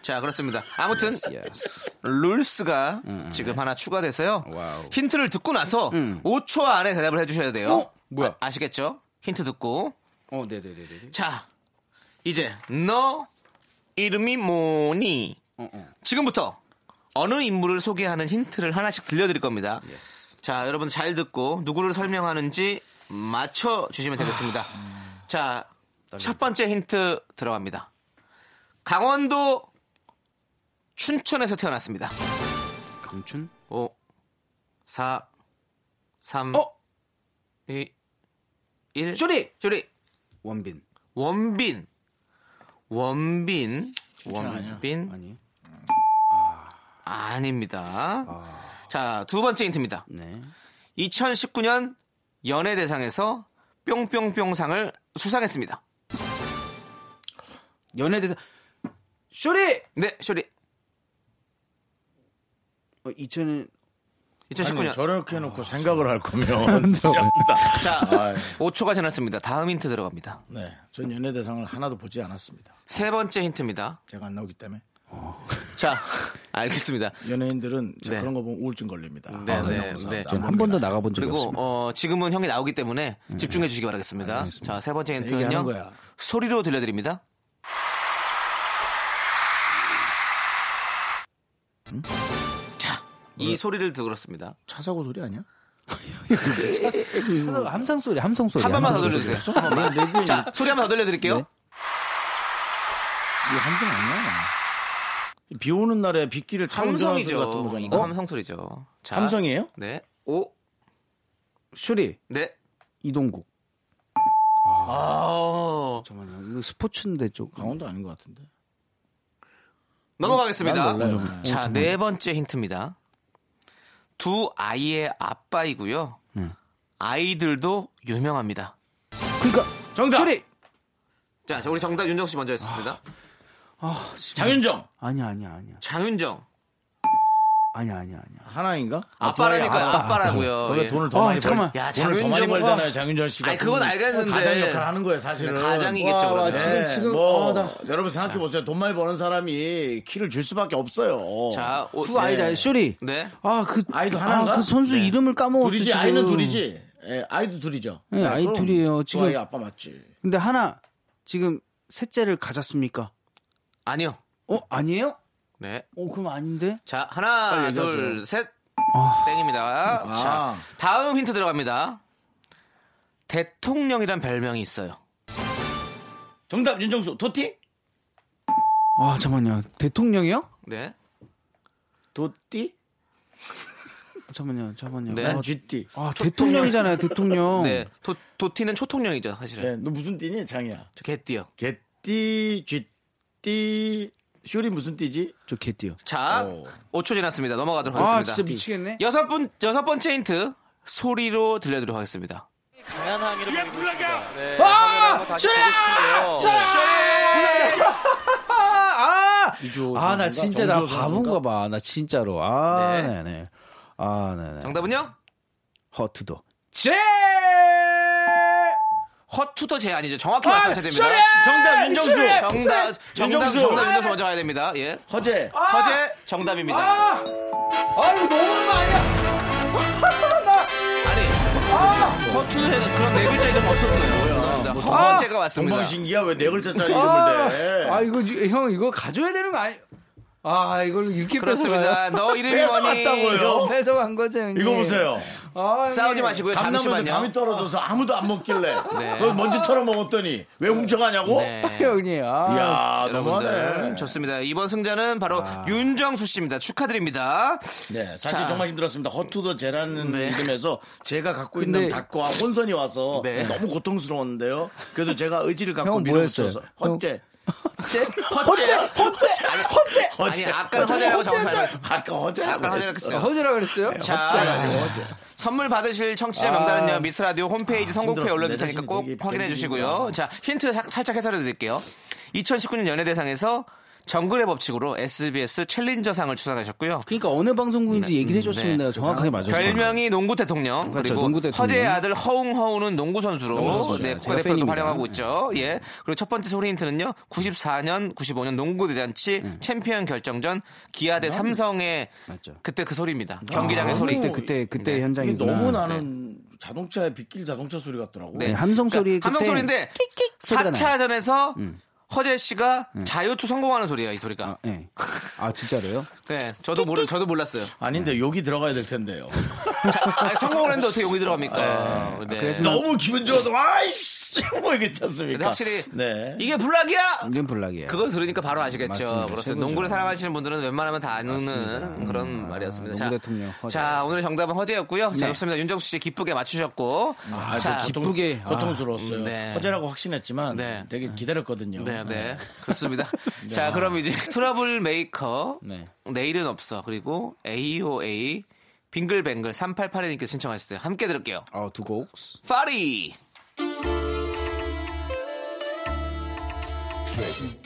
자, 그렇습니다. 아무튼 Yes. 룰스가 지금 하나 추가돼서요. Wow. 힌트를 듣고 나서 5초 안에 대답을 해주셔야 돼요. 어? 뭐야? 아, 시겠죠 힌트 듣고. 어, 네네네네. 자, 이제 너 이름이 뭐니? 어, 어. 지금부터 어느 인물을 소개하는 힌트를 하나씩 들려드릴 겁니다. 자, 여러분 잘 듣고 누구를 설명하는지 맞춰 주시면 되겠습니다. 자, 첫 번째 힌트 들어갑니다. 강원도 춘천에서 태어났습니다. 강춘? 5, 4, 3, 어? 2, 1. 쇼리! 쇼리! 원빈. 원빈. 원빈. 원빈. 아니. 아닙니다. 자, 두 번째 힌트입니다. 네. 2019년 연예대상에서 뿅뿅뿅상을 수상했습니다. 연예대상. 쇼리! 네, 쇼리. 어, 2000년. 2019년. 아니, 저렇게 해놓고 생각을 할 거면 진짜입니다. 자, 아이. 5초가 지났습니다. 다음 힌트 들어갑니다. 네, 전 연예 대상을 하나도 보지 않았습니다. 세 번째 힌트입니다. 제가 안 나오기 때문에 자, 알겠습니다. 연예인들은 제가 네. 그런 거 보면 우울증 걸립니다. 네, 아, 네, 네. 한. 번도 나가본 적이 그리고 없습니다. 어, 지금은 형이 나오기 때문에 집중해 주시기 바라겠습니다. 자, 세 번째 얘기하는 힌트는요. 소리로 들려드립니다. 자, 이 소리를 들었습니다. 차 사고 소리 아니야? 차서- 함성 소리, 함성 소리. 한 번만 더 들려주세요. 소리. 한 번만. 자, 소리 한 번 더 들려드릴게요. 네. 이게 함성 아니야? 비 오는 날에 빗길을 차 소리 같은 함성이죠. 거잖아. 이거 어? 함성 소리죠. 자, 함성이에요? 네. 오, 쇼리. 네. 이동국. 아, 잠깐만요. 이거 스포츠인데 쪽. 강원도 아닌 것 같은데. 넘어가겠습니다. 난 몰라요. 자, 네 번째 힌트입니다. 두 아이의 아빠이고요. 아이들도 유명합니다. 그러니까 정답! 쇼리. 자, 자, 우리 정답 윤정수 씨 먼저 했습니다. 아, 씨. 장윤정 아니야, 아니야, 아니야. 장윤정. 아니야, 아니야, 아니야. 하나인가? 아빠라니까요. 아빠라고요. 거기 예. 돈을 더 아, 많이 잠깐만. 벌. 야, 돈을 더 많이. 벌잖아요. 장윤정 씨가. 아니, 그건 그 알겠는데. 가장 역할 하는 거예요, 사실은. 네, 가장이겠죠, 와, 그러면. 네, 지금, 뭐 아, 나- 여러분 생각해 보세요. 돈 많이 버는 사람이 키를 줄 수밖에 없어요. 자, 오, 두 아이자, 쇼리. 네. 아, 그 아이도 하나인가? 아, 그 선수 네. 이름을 까먹었어. 둘이지, 지금. 아이는 둘이지. 예, 아이도 둘이죠. 네, 아이 그럼 둘이에요. 두 지금- 아이 아빠 맞지. 근데 하나 지금 셋째를 가졌습니까? 아니요. 어, 아니에요? 네. 어, 그럼 아닌데? 자, 하나. 둘, 셋. 땡입니다. 아. 자, 다음 힌트 들어갑니다. 대통령이란 별명이 있어요. 정답 윤정수 도티? 아, 잠깐만요. 대통령이요? 네. 도띠? 잠깐만요, 잠깐만요. 네. 난 아, 쥐띠. 아, 대통령이잖아요, 대통령. 네. 도, 도티는 초통령이죠, 사실은. 네, 너 무슨 띠니 장이야? 저 개띠요. 개띠, 쥐띠, 쇼리 무슨 띠지? 저 개띠요. 자, 오. 5초 지났습니다. 넘어가도록 아, 하겠습니다. 진짜 미치겠네. 여섯 분, 여섯 번째 힌트. 소리로 들려드리도록 하겠습니다. 강한 항의를 보이고 있습니다. 네, 아! 보고 싶은데요. 아, 이주호 아, 나? 진짜 나 바본가? 봐. 나 진짜로. 아, 네. 네, 네. 아, 네, 네. 정답은요? 허투도. 제! 허투더 제 아니죠. 정확히 말씀하셔야 됩니다. 정답 윤정수. 슈레! 정답, 정답, 윤정수. 정답 윤정수 먼저 가야 됩니다. 예. 허재. 허재 정답입니다. 아, 아, 이거 너무 오는 거 아니야? 아니, 허투더에는 그런 네 글자 이름 없었어요. 죄송합니다. 허재가 왔습니다. 동방신기야 왜 네 글자짜리 이름을 대? 아, 이거, 형, 이거 가져야 되는 거 아니? 아, 이걸 이렇게 그렇습니다. 너 이름이 뺏어갔다고요? 뭐니? 이거 뺏어간 거죠, 형님. 이거 보세요. 아, 싸우지. 마시고요. 감이 잠시만요. 떨어져서 아무도 안 먹길래 네. 그걸 털어 먹었더니 왜 훔쳐가냐고? 네. 형님. 아, 이야 여러분들 너무하네. 좋습니다. 이번 승자는 바로 윤정수 씨입니다. 축하드립니다. 네, 사실 자. 정말 힘들었습니다. 허투더 제라는 네. 이름에서 제가 갖고 근데- 있는 닭과 혼선이 와서 네. 너무 고통스러웠는데요. 그래도 제가 의지를 갖고 형 밀어붙여서 뭐였어요? 허재. 허재? 허재? 허재? 아니, 아니 아까는 허재라고 정확히 말했어요. 아까 허재라고 아까 허재라고 그랬어요? 자, 허재가 아니고 허재. 선물 받으실 청취자 아. 명단은요 미스터 라디오 홈페이지 선곡표에 힘들었어. 올려둘 내 테니까 꼭 확인해. 주시고요. 자 힌트 사- 살짝 해설해 드릴게요. 2019년 연예대상에서 정글의 법칙으로 SBS 챌린저상을 수상하셨고요. 그러니까 어느 방송국인지 얘기를 해줬으면 네. 내가 정확하게 거예요. 별명이 농구 대통령 그렇죠, 그리고 농구 대통령. 허재의 아들 허웅 허훈은 농구 선수로. 네, 팬입니다. 활약하고 있죠. 예. 그리고 첫 번째 소리 힌트는요. 94년, 95년 농구 대잔치 챔피언 결정전 기아 대 삼성의 맞죠. 그때 그 소리입니다. 경기장의 아, 소리. 그때 그때 그때 네. 현장이 너무 나는 자동차에 빗길 자동차 소리 같더라고. 네. 네, 함성 소리 함성 그때 소리인데 소리가 4차전에서 허재 씨가 자유투 성공하는 소리야 이 소리가. 아, 네. 아 진짜로요? 네, 저도 모르 저도 몰랐어요. 아닌데 욕이 들어가야 될 텐데요. 자, 아니, 성공을 했는데 어떻게 여기 들어갑니까? 네. 너무 기분 좋아서 아이씨 뭐 이겠지 않습니까? 확실히 네. 이게 불락이야. 이건 불락이에요. 그걸 들으니까 바로 아시겠죠. 맞습니다. 그래서 최고죠. 농구를 사랑하시는 분들은 웬만하면 다 아는 그런 말이었습니다. 농구 대통령 허재. 자, 오늘의 정답은 허재였고요. 자, 네. 좋습니다. 윤정수 씨 기쁘게 맞추셨고. 아, 자, 저 기쁘게. 아. 고통 스러웠어요. 네. 허재라고 확신했지만 네. 되게 기다렸거든요. 네, 네. 그렇습니다. 자, 그럼 이제 Trouble Maker. 네. 내일은 없어. 그리고 AOA 빙글뱅글 3882님께 신청하셨어요. 함께 들을게요. 어, 두 곡. Party! Thank you.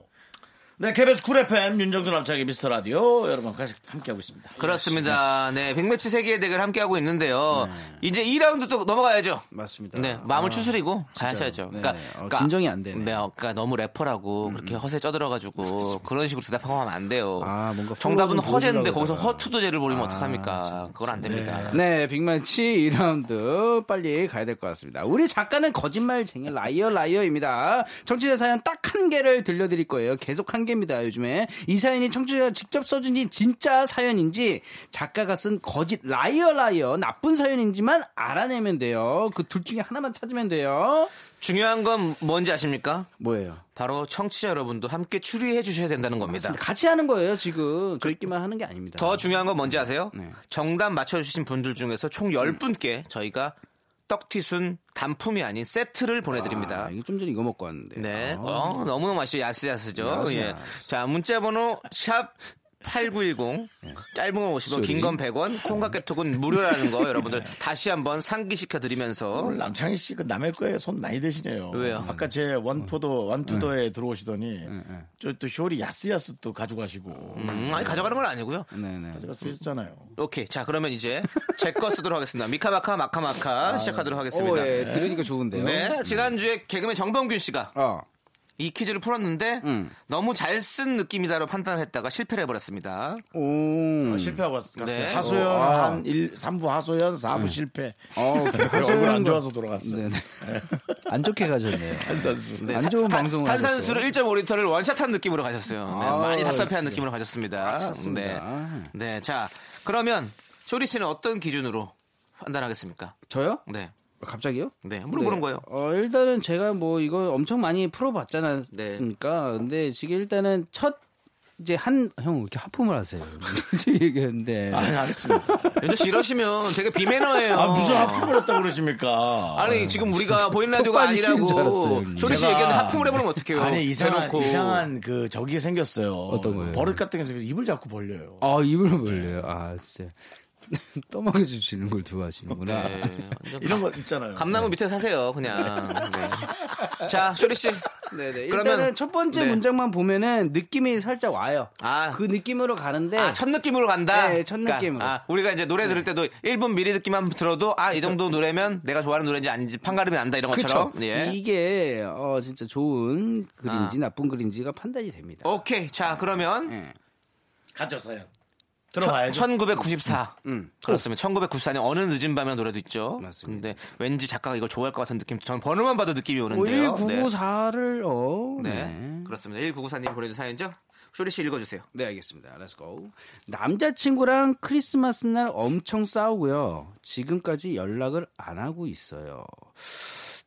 네, KBS Cool FM 윤정수 남창희 미스터 라디오 여러분 같이 함께하고 있습니다. 그렇습니다. 네, 빅매치 세기의 대결 함께하고 있는데요. 이제 2라운드 또 넘어가야죠. 맞습니다. 네, 마음을 아, 추스리고 가셔야죠. 네, 그러니까, 네. 어, 그러니까 진정이 안 되네. 음, 네, 어, 그러니까 너무 래퍼라고 그렇게 허세 쩌들어가지고 그런 식으로 대답하고 하면 안 돼요. 아, 뭔가 정답은 허재인데 거기서. 허투도제를 벌이면 어떡합니까? 그건 안 됩니다. 네, 빅매치 2라운드 빨리 가야 될 것 같습니다. 우리 작가는 거짓말쟁이 liar liar입니다. 청취자 사연 딱 한 개를 들려드릴 거예요. 계속 한 개 입니다. 요즘에 이 사연이 청취자가 직접 써준지 진짜 사연인지 작가가 쓴 거짓 liar liar 나쁜 사연인지만 알아내면 돼요. 그 둘 중에 하나만 찾으면 돼요. 중요한 건 뭔지 아십니까? 뭐예요? 바로 청취자 여러분도 함께 추리해 주셔야 된다는 겁니다. 같이 하는 거예요. 지금 저희끼리만 하는 게 아닙니다. 더 중요한 건 뭔지 아세요? 네. 정답 맞춰주신 분들 중에서 총 10분께 저희가 떡튀순 단품이 아닌 세트를 보내드립니다. 아, 이거 좀 전에 이거 먹고 왔는데. 네. 아. 어, 너무너무 맛이 야스야스죠. 야스, 예. 야스. 자, 문자번호 샵샵 8910 짧은 건 50원 긴 건 100원 콩과 깨톡은 무료라는 거 여러분들 다시 한번 상기시켜 드리면서 오늘 남창희 씨 그 남의 거에 손 많이 대시네요. 왜요? 아까 제 원포도 원투도에 들어오시더니 저 또 쇼리 야스야스 또 가져가시고 음, 아니 가져가는 건 아니고요 네네. 가져가 쓰셨잖아요. 오케이 자 그러면 이제 제 거 쓰도록 하겠습니다 미카마카 마카마카 시작하도록 하겠습니다 오, 예, 들으니까 좋은데요. 네 지난주에 개그맨 정범균 씨가 어. 이 퀴즈를 풀었는데 음. 너무 잘 쓴 느낌이다로 판단을 했다가 실패를 해버렸습니다 오. 어, 실패하고 갔- 갔어요. 네. 하소연 어, 아. 한 1, 3부 하소연, 4부 실패. 어, 그래. 얼굴 안 좋아서 돌아갔어요. 네네. 안 좋게 가셨네요. 한산수. 네, 안 좋은 탄- 방송을 탄산수를 1.5리터를 원샷한 느낌으로 가셨어요. 네, 아, 많이 답답해한. 느낌으로 가셨습니다. 찼습니다. 네. 네, 자 그러면 쇼리 씨는 어떤 기준으로 판단하겠습니까? 저요? 네, 갑자기요? 네 물어보는 거예요. 어, 일단은 제가 뭐 이거 엄청 많이 풀어봤지 네. 않았습니까? 근데 지금 일단은 첫 이제 한 형 이렇게 하품을 하세요. 얘기했는데 아니, 안 했습니다. 윤조 씨 이러시면 되게 비매너예요. 아, 무슨 하품을 했다고 그러십니까? 아니 지금 우리가 보이는 라디오가 아니라고. 쇼리 씨 얘기하는데 하품을 해보면 어떡해요? 아니, 이상한. 이상한 그, 저기 생겼어요. 어떤 거예요? 버릇 같은 게 생겨서 입을 자꾸 벌려요. 아 입을 벌려요. 아 진짜 떠먹여 주시는 걸 좋아하시는구나. 네, 이런 거 있잖아요. 감나무 밑에 사세요, 그냥. 네. 자, 쇼리 씨. 네네. 그러면- 일단은 첫 번째 네. 문장만 보면은 느낌이 살짝 와요. 아. 그 느낌으로 가는데 아, 첫 느낌으로 간다? 네, 첫 느낌으로. 아, 우리가 이제 노래 들을 때도 1분 미리 듣기만 들어도 아, 이 정도 노래면 내가 좋아하는 노래인지 아닌지 판가름이 난다 이런 것처럼. 그쵸. 예. 이게 어 진짜 좋은 글인지 아. 나쁜 글인지가 판단이 됩니다. 오케이. 자, 그러면 예. 가져서요. 들어봐야죠. 1994. 음. 그렇습니다. 1994년 어느 늦은 밤의 노래도 있죠. 맞습니다. 근데 왠지 작가가 이걸 좋아할 것 같은 느낌. 전 번호만 봐도 느낌이 뭐 오는데요. 1994를 어. 네. 네. 네. 그렇습니다. 1994님 보내준 사연이죠? 쇼리 씨 읽어주세요. 네, 알겠습니다. Let's go. 남자친구랑 크리스마스 날 엄청 싸우고요. 지금까지 연락을 안 하고 있어요.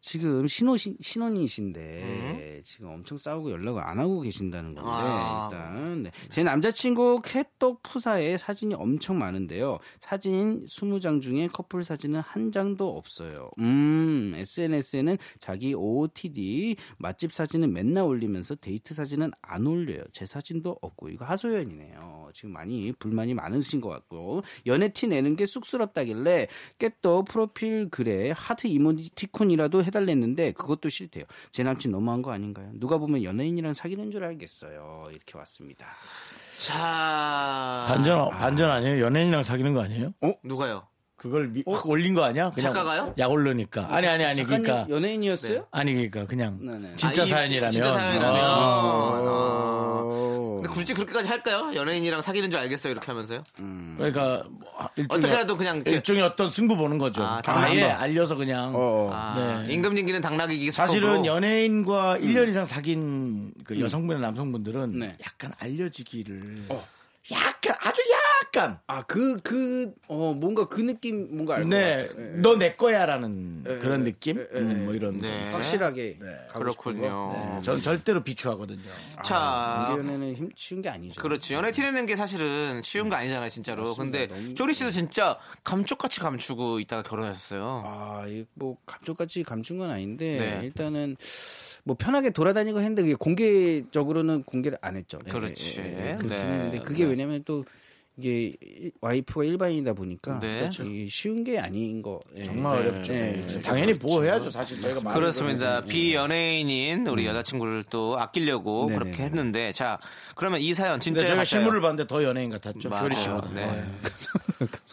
지금 신호, 신혼이신데, 지금 엄청 싸우고 연락을 안 하고 계신다는 건데, 아. 일단. 네. 제 남자친구 깨톡 프사에 사진이 엄청 많은데요. 사진 20장 중에 커플 사진은 한 장도 없어요. 음, SNS에는 자기 OOTD, 맛집 사진은 맨날 올리면서 데이트 사진은 안 올려요. 제 사진도 없고, 이거 하소연이네요. 지금 많이 불만이 많으신 것 같고, 연애 티 내는 게 쑥스럽다길래, 깨또 프로필 글에 하트 이모티콘이라도 해 달랬는데, 그것도 싫대요. 제 남친 너무한 거 아닌가요? 누가 보면 연예인이랑 사귀는 줄 알겠어요. 이렇게 왔습니다. 자. 반전, 반전 아니에요? 연예인이랑 사귀는 거 아니에요? 누가요? 그걸 미- 확 올린 거 아니야? 그냥 작가가요? 약 올르니까. 아니, 아니, 아니. 그러니까. 연예인이었어요? 아니, 그러니까 그냥. 네네. 진짜 아, 이- 사연이라면. 진짜 사연이라면. 어. 아. 굳이 그렇게까지 할까요? 연예인이랑 사귀는 줄 알겠어요 이렇게 하면서요? 그러니까 뭐 일종의, 어떻게라도 그냥 이렇게- 일종의 어떤 승부 보는 거죠. 아, 아예 당한 거. 알려서 그냥. 어. 아, 네. 임금님기는 당나귀기 사실은. 연예인과 1년 이상 사귄 그 여성분이나 남성분들은 네. 약간 알려지기를 약간 아주 약간 아, 그, 그, 어, 뭔가 그 느낌, 뭔가 알것 네, 같아요. 너내 거야라는 예, 그런 예, 느낌, 예, 예, 음, 뭐 이런 네. 거. 확실하게. 네. 그렇군요. 네, 전 절대로 비추하거든요. 자, 연애는 힘, 쉬운 게 아니죠. 그렇지. 연애 티내는 게 사실은 쉬운 거 아니잖아요, 진짜로. 맞습니다. 근데 너무- 쪼리 씨도 진짜 감쪽같이 감추고 있다가 결혼하셨어요. 아, 이 뭐, 감쪽같이 감춘 건 아닌데, 네. 일단은, 뭐, 편하게 돌아다니고 했는데, 그게 공개적으로는 공개를 안 했죠. 예, 그렇지. 예, 예. 그렇긴 네. 했는데, 그게 네. 왜냐면 또, 이게 일- 와이프가 일반인이다 보니까 네. 이게 쉬운 게 아닌 거 예. 정말 네. 어렵죠. 네. 네. 당연히 보호해야죠. 사실 저희가 말을 그렇습니다. 비연예인인 우리 여자친구를 또 아끼려고 네네. 그렇게 했는데, 자, 그러면 이 사연 진짜 제가? 실물을 봤는데 더 연예인 같았죠. 쇼리 씨보다. 네.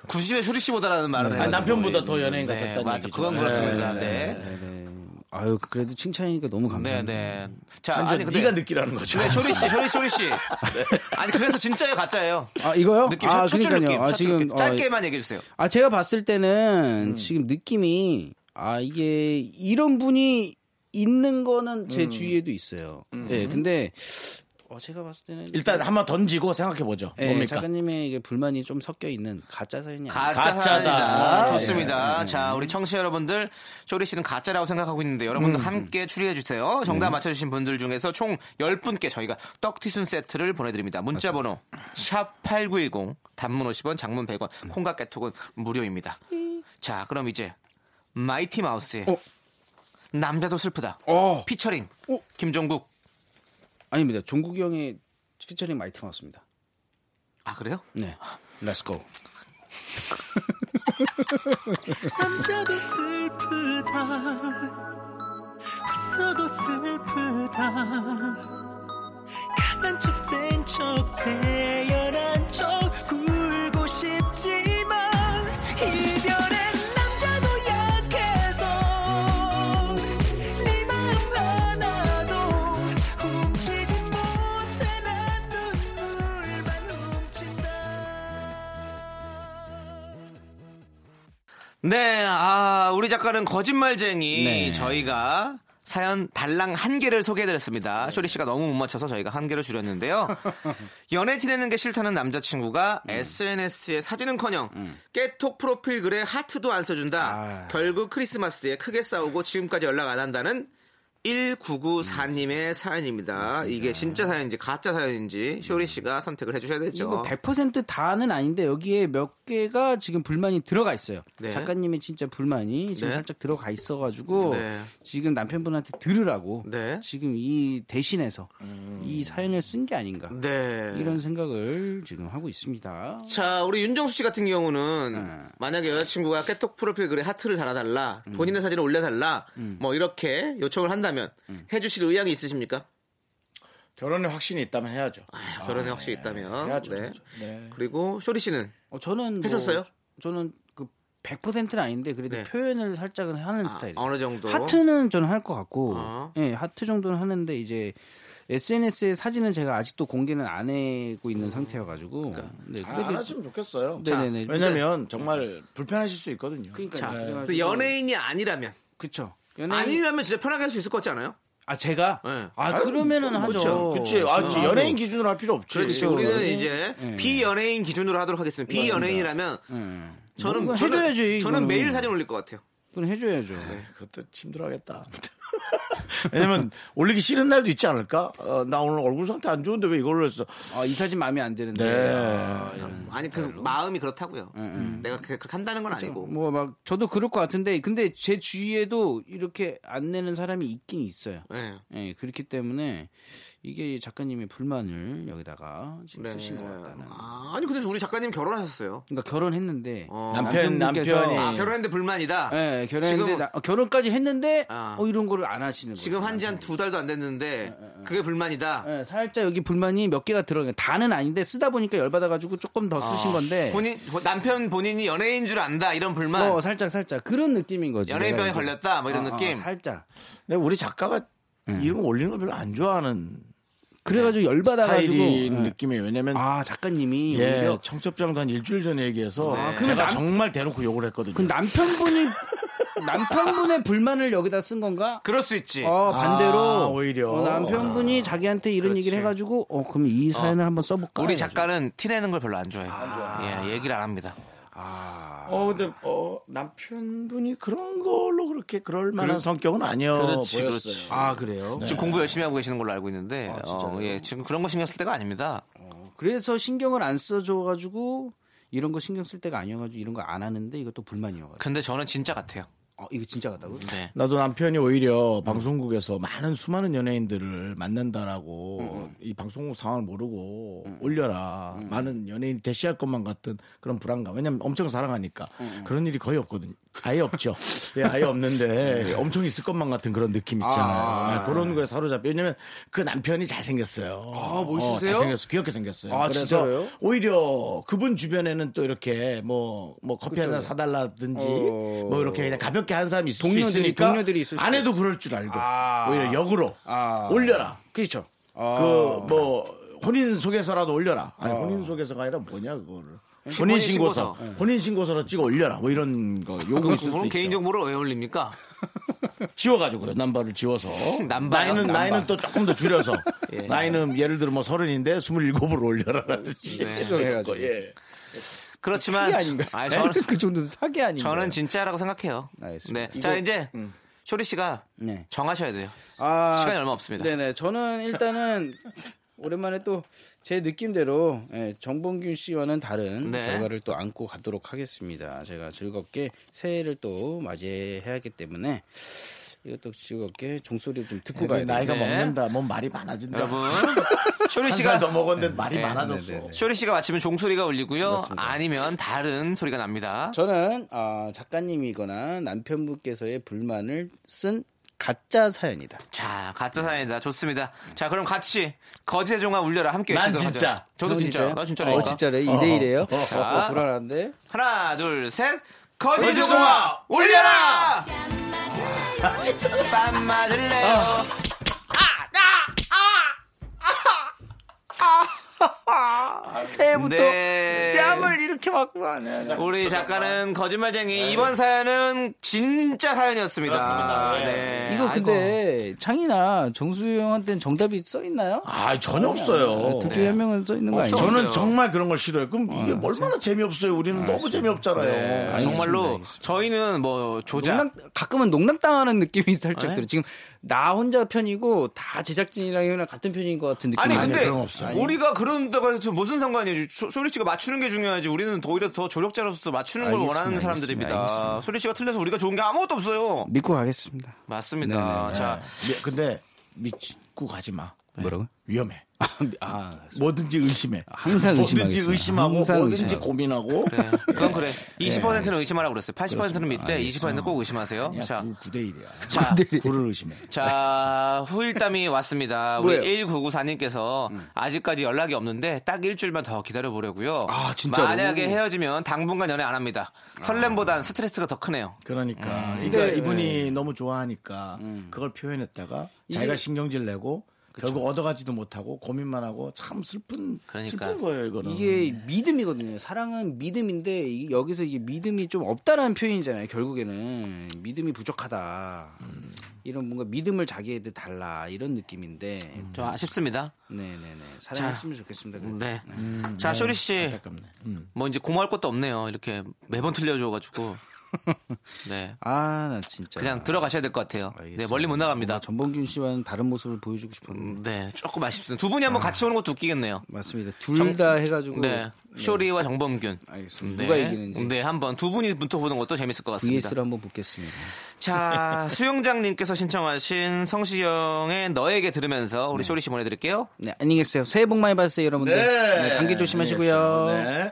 90에 쇼리 씨보다라는 말을 아니, 해가지고. 남편보다 더 연예인 네, 같았다는 맞아. 얘기죠. 그건 네, 그렇습니다. 네, 네. 네, 네. 아유, 그래도 칭찬이니까 너무 네, 감사합니다. 네. 자, 아니, 아니, 근데. 네가 느끼라는 거죠. 네, 쇼리 씨, 쇼리, 쇼리 씨. 아니, 그래서 진짜예요, 가짜예요? 아, 이거요? 느낌, 아, 첫, 줄 그러니까요. 느낌. 아, 지금, 느낌. 어, 짧게만 얘기해 주세요. 아, 제가 봤을 음. 때는 지금 느낌이 아, 이게 이런 분이 있는 거는 음. 제 주위에도 있어요. 예, 근데 어, 제가 봤을 때는 일단 한번 던지고 생각해 보죠. 예, 뭡니까? 작가님의 이게 불만이 좀 섞여 있는 가짜 사연이. 가짜 가짜다. 사연이다. 예. 좋습니다. 자, 우리 청취 자 여러분들, 쇼리 씨는 가짜라고 생각하고 있는데 여러분들 음. 함께 추리해 주세요. 정답 맞춰 주신 분들 중에서 총 10분께 저희가 떡튀순 세트를 보내 드립니다. 문자 번호 샵8910 단문 50원, 장문 100원, 콩과 깨톡은 무료입니다. 자, 그럼 이제 마이티 마우스의 어. 남자도 슬프다. 어, 피처링 어. 김종국 아닙니다. 종국이 형의 피처링 마이티 마우스입니다. 아 그래요? 네. Let's go. 남자도 슬프다 웃어도 슬프다 강한 척센척 태연한 척 굴고 싶지 네, 아, 우리 작가는 거짓말쟁이. 네. 저희가 사연 달랑 한 개를 소개해드렸습니다. 네. 쇼리 씨가 너무 못 맞춰서 저희가 한 개를 줄였는데요. 연애 티내는 게 싫다는 남자친구가 음. SNS에 사진은커녕 깨톡 프로필 글에 하트도 안 써준다. 아. 결국 크리스마스에 크게 싸우고 지금까지 연락 안 한다는 1994님의 사연입니다. 이게 진짜 사연인지 가짜 사연인지 쇼리 씨가 선택을 해주셔야 되죠. 이거 100% 다는 아닌데 여기에 몇 개가 지금 불만이 들어가 있어요. 네. 작가님의 진짜 불만이 지금 네. 살짝 들어가 있어가지고 네. 지금 남편분한테 들으라고 네. 지금 이 대신해서 이 사연을 쓴 게 아닌가 네. 이런 생각을 지금 하고 있습니다. 자, 우리 윤정수 씨 같은 경우는 네. 만약에 여자친구가 깨톡 프로필 글에 하트를 달아달라, 음. 본인의 사진을 올려달라, 뭐 이렇게 요청을 한다 면 음. 해주실 의향이 있으십니까? 결혼에 확신이 있다면 해야죠. 아, 결혼에 확실히 있다면. 해야죠. 네. 네. 그리고 쇼리 씨는 어, 저는 뭐 했었어요? 저는 그 100%는 아닌데 그래도 네. 표현을 살짝은 하는 스타일이에요. 어느 정도? 하트는 저는 할 것 같고, 어. 예, 하트 정도는 하는데 이제 SNS에 사진은 제가 아직도 공개는 안 하고 있는 상태여가지고, 네, 아, 안 하시면 좋겠어요. 네네네. 왜냐면 정말 불편하실 수 있거든요. 그러니까 그 연예인이 아니라면 그쵸. 연예인 아니라면 진짜 편하게 할 수 있을 것 같지 않아요? 아 제가 네. 아 그러면은 하죠. 그치. 아, 그치. 연예인 기준으로 할 필요 없지. 그렇지. 우리는 네. 이제 네. 비연예인 기준으로 하도록 하겠습니다. 비연예인이라면 음. 저는 저는- 해줘야지, 저는 이거는. 매일 사진 올릴 것 같아요. 그건 해줘야죠. 네, 그것도 힘들어하겠다. 왜냐면 올리기 싫은 날도 있지 않을까? 어, 나 오늘 얼굴 상태 안 좋은데 왜 이걸로 했어? 아, 이 사진 마음에 안 드는데. 네. 아, 이런. 아니 그 마음이 그렇다고요. 내가 그- 그렇게 한다는 건 아니고. 뭐 막 저도 그럴 것 같은데 근데 제 주위에도 이렇게 안 내는 사람이 있긴 있어요. 네. 예, 그렇기 때문에 이게 작가님의 불만을 여기다가 지금 네. 쓰신 것 같다는. 아, 아니 근데 우리 작가님 결혼하셨어요. 그러니까 결혼했는데 어. 남편, 남편이. 아, 결혼했는데 불만이다. 예, 결혼했는데 지금- 나- 어, 결혼까지 했는데 아. 어, 이런 거를 안 하시는 거예요. 지금 한 지 한 두 달도 안 됐는데 그게 불만이다. 예, 살짝 여기 불만이 몇 개가 들어가요. 다는 아닌데 쓰다 보니까 열받아가지고 조금 더 쓰신 건데. 아. 본인 남편 본인이 연예인 줄 안다 이런 불만. 어, 살짝 살짝 그런 느낌인 거지. 연예인병에. 걸렸다 뭐 이런 어, 어, 느낌. 살짝. 근데 우리 작가가 이런 거 올리는 걸 별로 안 좋아하는 그래가지고 열받아가지고. 예. 느낌이에요. 왜냐면 아 작가님이 예, 청첩장도 한 일주일 전에 얘기해서 아, 그러면 제가 남- 정말 대놓고 욕을 했거든요. 그 남편분이 남편분의 불만을 여기다 쓴 건가? 그럴 수 있지. 어 반대로 아, 오히려. 어, 남편분이 자기한테 이런 얘기를 해가지고 어 그럼 이 사연을 한번 써볼까? 우리 해가지고. 작가는 티내는 걸 별로 안 좋아해요. 예, 얘기를 안 합니다. 어, 근데 어, 남편분이 그런 걸로 그렇게 그럴 만한 성격은 아니어 그렇지, 보였어요. 그렇지. 아 그래요? 지금 공부 열심히 하고 계시는 걸로 알고 있는데 어, 예, 지금 그런 거 신경 쓸 때가 아닙니다. 그래서 신경을 안 써줘가지고 이런 거 신경 쓸 때가 아니어가지고 이런 거 안 하는데 이것도 불만이어가지고. 근데 저는 진짜 같아요. 어 이거 진짜 같다고? 네. 나도 남편이 오히려 방송국에서 많은 수많은 연예인들을 만난다라고 이 방송국 상황을 모르고 올려라. 많은 연예인이 대시할 것만 같은 그런 불안감. 왜냐면 엄청 사랑하니까 그런 일이 거의 없거든요. 아예 없죠. 예, 아예 없는데 엄청 있을 것만 같은 그런 느낌 있잖아요. 아. 예, 그런 거에 사로잡혀. 왜냐면 그 남편이 잘생겼어요. 아, 멋있으세요? 어, 잘생겼어. 귀엽게 생겼어요. 아, 그래서 진짜로요? 오히려 그분 주변에는 또 이렇게 뭐, 뭐 커피 그쵸. 하나 사달라든지 어. 뭐 이렇게 그냥 가볍게 한 사람이 있을 동료들이- 수 있으니까 동료들이 있을 수 아내도 그럴 줄 알고 아. 오히려 역으로 아. 올려라. 그렇죠. 아. 그뭐 혼인 소개서라도 올려라. 아니 혼인 소개서가 아니라 뭐냐 그거를. 혼인 신고서. 신고서. 혼인 신고서로 찍어 올려라. 뭐 이런 거 요구 있을 수 있죠. 개인 정보를 왜 올립니까? 지워가지고요. 남바를 지워서. 남바요? 나이는 남바. 나이는 또 조금 더 줄여서. 예. 나이는 예를 들어 뭐 서른인데 스물일곱으로 올려라라든지. 네. 거, 예. 그렇지만 사기 아닌가요? 아니, 저는 그 정도면 사기 아닌가요? 저는 진짜라고 생각해요. 알겠습니다. 네. 자 이제 쇼리 씨가 네. 정하셔야 돼요. 아, 시간이 얼마 없습니다. 네네. 저는 일단은 오랜만에 또 제 느낌대로 예, 정봉균 씨와는 다른 네. 결과를 또 안고 가도록 하겠습니다. 제가 즐겁게 새해를 또 맞이해야 하기 때문에 이것도 즐겁게 종소리 좀 듣고 가야 나이가 돼. 먹는다. 뭔 말이 많아진다. 여러분 쇼리 한 씨가 살더 먹었는데 말이 네, 많아졌어. 네, 네, 네. 쇼리 씨가 마치면 종소리가 울리고요. 그렇습니다. 아니면 다른 소리가 납니다. 저는 어, 작가님이거나 남편분께서의 불만을 쓴 가짜 사연이다. 자, 가짜 사연이다. 좋습니다. 자, 그럼 같이 거짓의 종아 울려라 함께 난. 진짜. 저도 형 진짜. 나 진짜라니까. 어, 진짜래. 2대 1이에요? 자. 불안한데? 하나, 둘, 셋. 거짓의 거짓의 종아 울려라. 빰 맞을래요. 새해부터 네. 뺨을 이렇게 맞고 가네. 우리 작가는 거짓말쟁이. 이번 사연은 진짜 사연이었습니다. 그렇습니다. 예. 네. 이거 아이고. 근데 창이나 정수 형한테는 정답이 써 있나요? 아, 전혀 없어요. 둘 중에 한 명은 써 있는 거 아니죠? 저는 없어요. 정말 그런 걸 싫어해요. 그럼 이게 얼마나 재미없어요. 우리는 너무 재미없잖아요. 알겠습니다, 정말로 알겠습니다. 저희는 뭐 조작 농락, 가끔은 농락당하는 느낌이 살짝 네? 들어요. 지금 나 혼자 편이고 다 제작진이랑 같은 편인 것 같은 느낌이 아니. 근데 없어요. 우리가 그런 데가 해서 무슨 상관이에요? 소- 소리 씨가 맞추는 게 중요하지. 우리는 오히려 더 조력자로서 맞추는 걸 알겠습니다, 원하는 사람들입니다. 소리 씨가 틀려서 우리가 좋은 게 아무것도 없어요. 믿고 가겠습니다. 맞습니다. 네네. 자, 미- 근데 믿고 가지 마. 뭐라고? 위험해. 아, 뭐든지 의심해. 항상 뭐든지. 의심하고 항상 뭐든지 의심하고. 고민하고. 네, 그건 그래. 네, 20%는 의심하라고 그랬어요. 80%는 그렇습니다. 믿되 20%는 꼭 의심하세요. 야, 자, 9대 1이야. 자, 구를 의심해. 자, 후일담이 왔습니다. 우리 뭐예요? 1994님께서 아직까지 연락이 없는데 딱 일주일만 더 기다려 보려고요. 아, 진짜로? 만약에 헤어지면 당분간 연애 안 합니다. 설렘보단 스트레스가 더 크네요. 그러니까 음. 그러니까 네. 이분이 너무 좋아하니까 그걸 표현했다가 자기가 신경질 내고 결국 얻어가지도 못하고 고민만 하고 참 슬픈 그러니까. 슬픈 거예요 이거는. 이게 믿음이거든요. 사랑은 믿음인데 이- 여기서 이게 믿음이 좀 없다라는 표현이잖아요. 결국에는 믿음이 부족하다. 이런 뭔가 믿음을 자기애들 달라 이런 느낌인데. 좀 아쉽습니다. 네네네. 사랑했으면 좋겠습니다. 그래도. 네. 자, 쇼리 씨. 안타깝네. 음. 뭐 이제 고마울 것도 없네요. 이렇게 매번 틀려줘가지고. 네. 아, 나 진짜. 그냥 들어가셔야 될 것 같아요. 네, 알겠습니다. 멀리 못 나갑니다. 전범균 씨와는 다른 모습을 보여주고 싶었는데. 음, 네, 조금 아쉽습니다. 두 분이 한번 같이 오는 것도 웃기겠네요. 맞습니다. 둘 다 해가지고. 네. 쇼리와 정범균. 알겠습니다. 네. 누가 이기는지. 네, 한번 두 분이 붙어보는 것도 재밌을 것 같습니다. VS를 한번 붙겠습니다. 자, 수영장님께서 신청하신 성시경의 너에게 들으면서 우리 쇼리 씨 보내드릴게요. 네, 안녕히 계세요. 새해 복 많이 받으세요, 여러분들. 네, 감기 조심하시고요.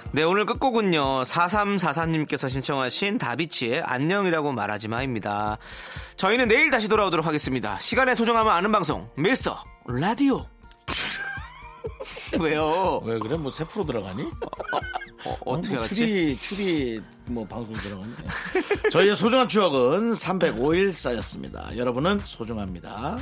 네, 오늘 끝곡은요, 4343님께서 신청하신 다비치의 안녕이라고 말하지 마입니다. 저희는 내일 다시 돌아오도록 하겠습니다. 시간의 소중함을 아는 방송, 미스터 라디오. 왜요? 왜 그래? 뭐새 프로 들어가니? 어, 어 떻게 뭐 알았지? 추리 추리 뭐 방송 들어가니? 저희의 소중한 추억은 305일 쌓였습니다. 여러분은 소중합니다.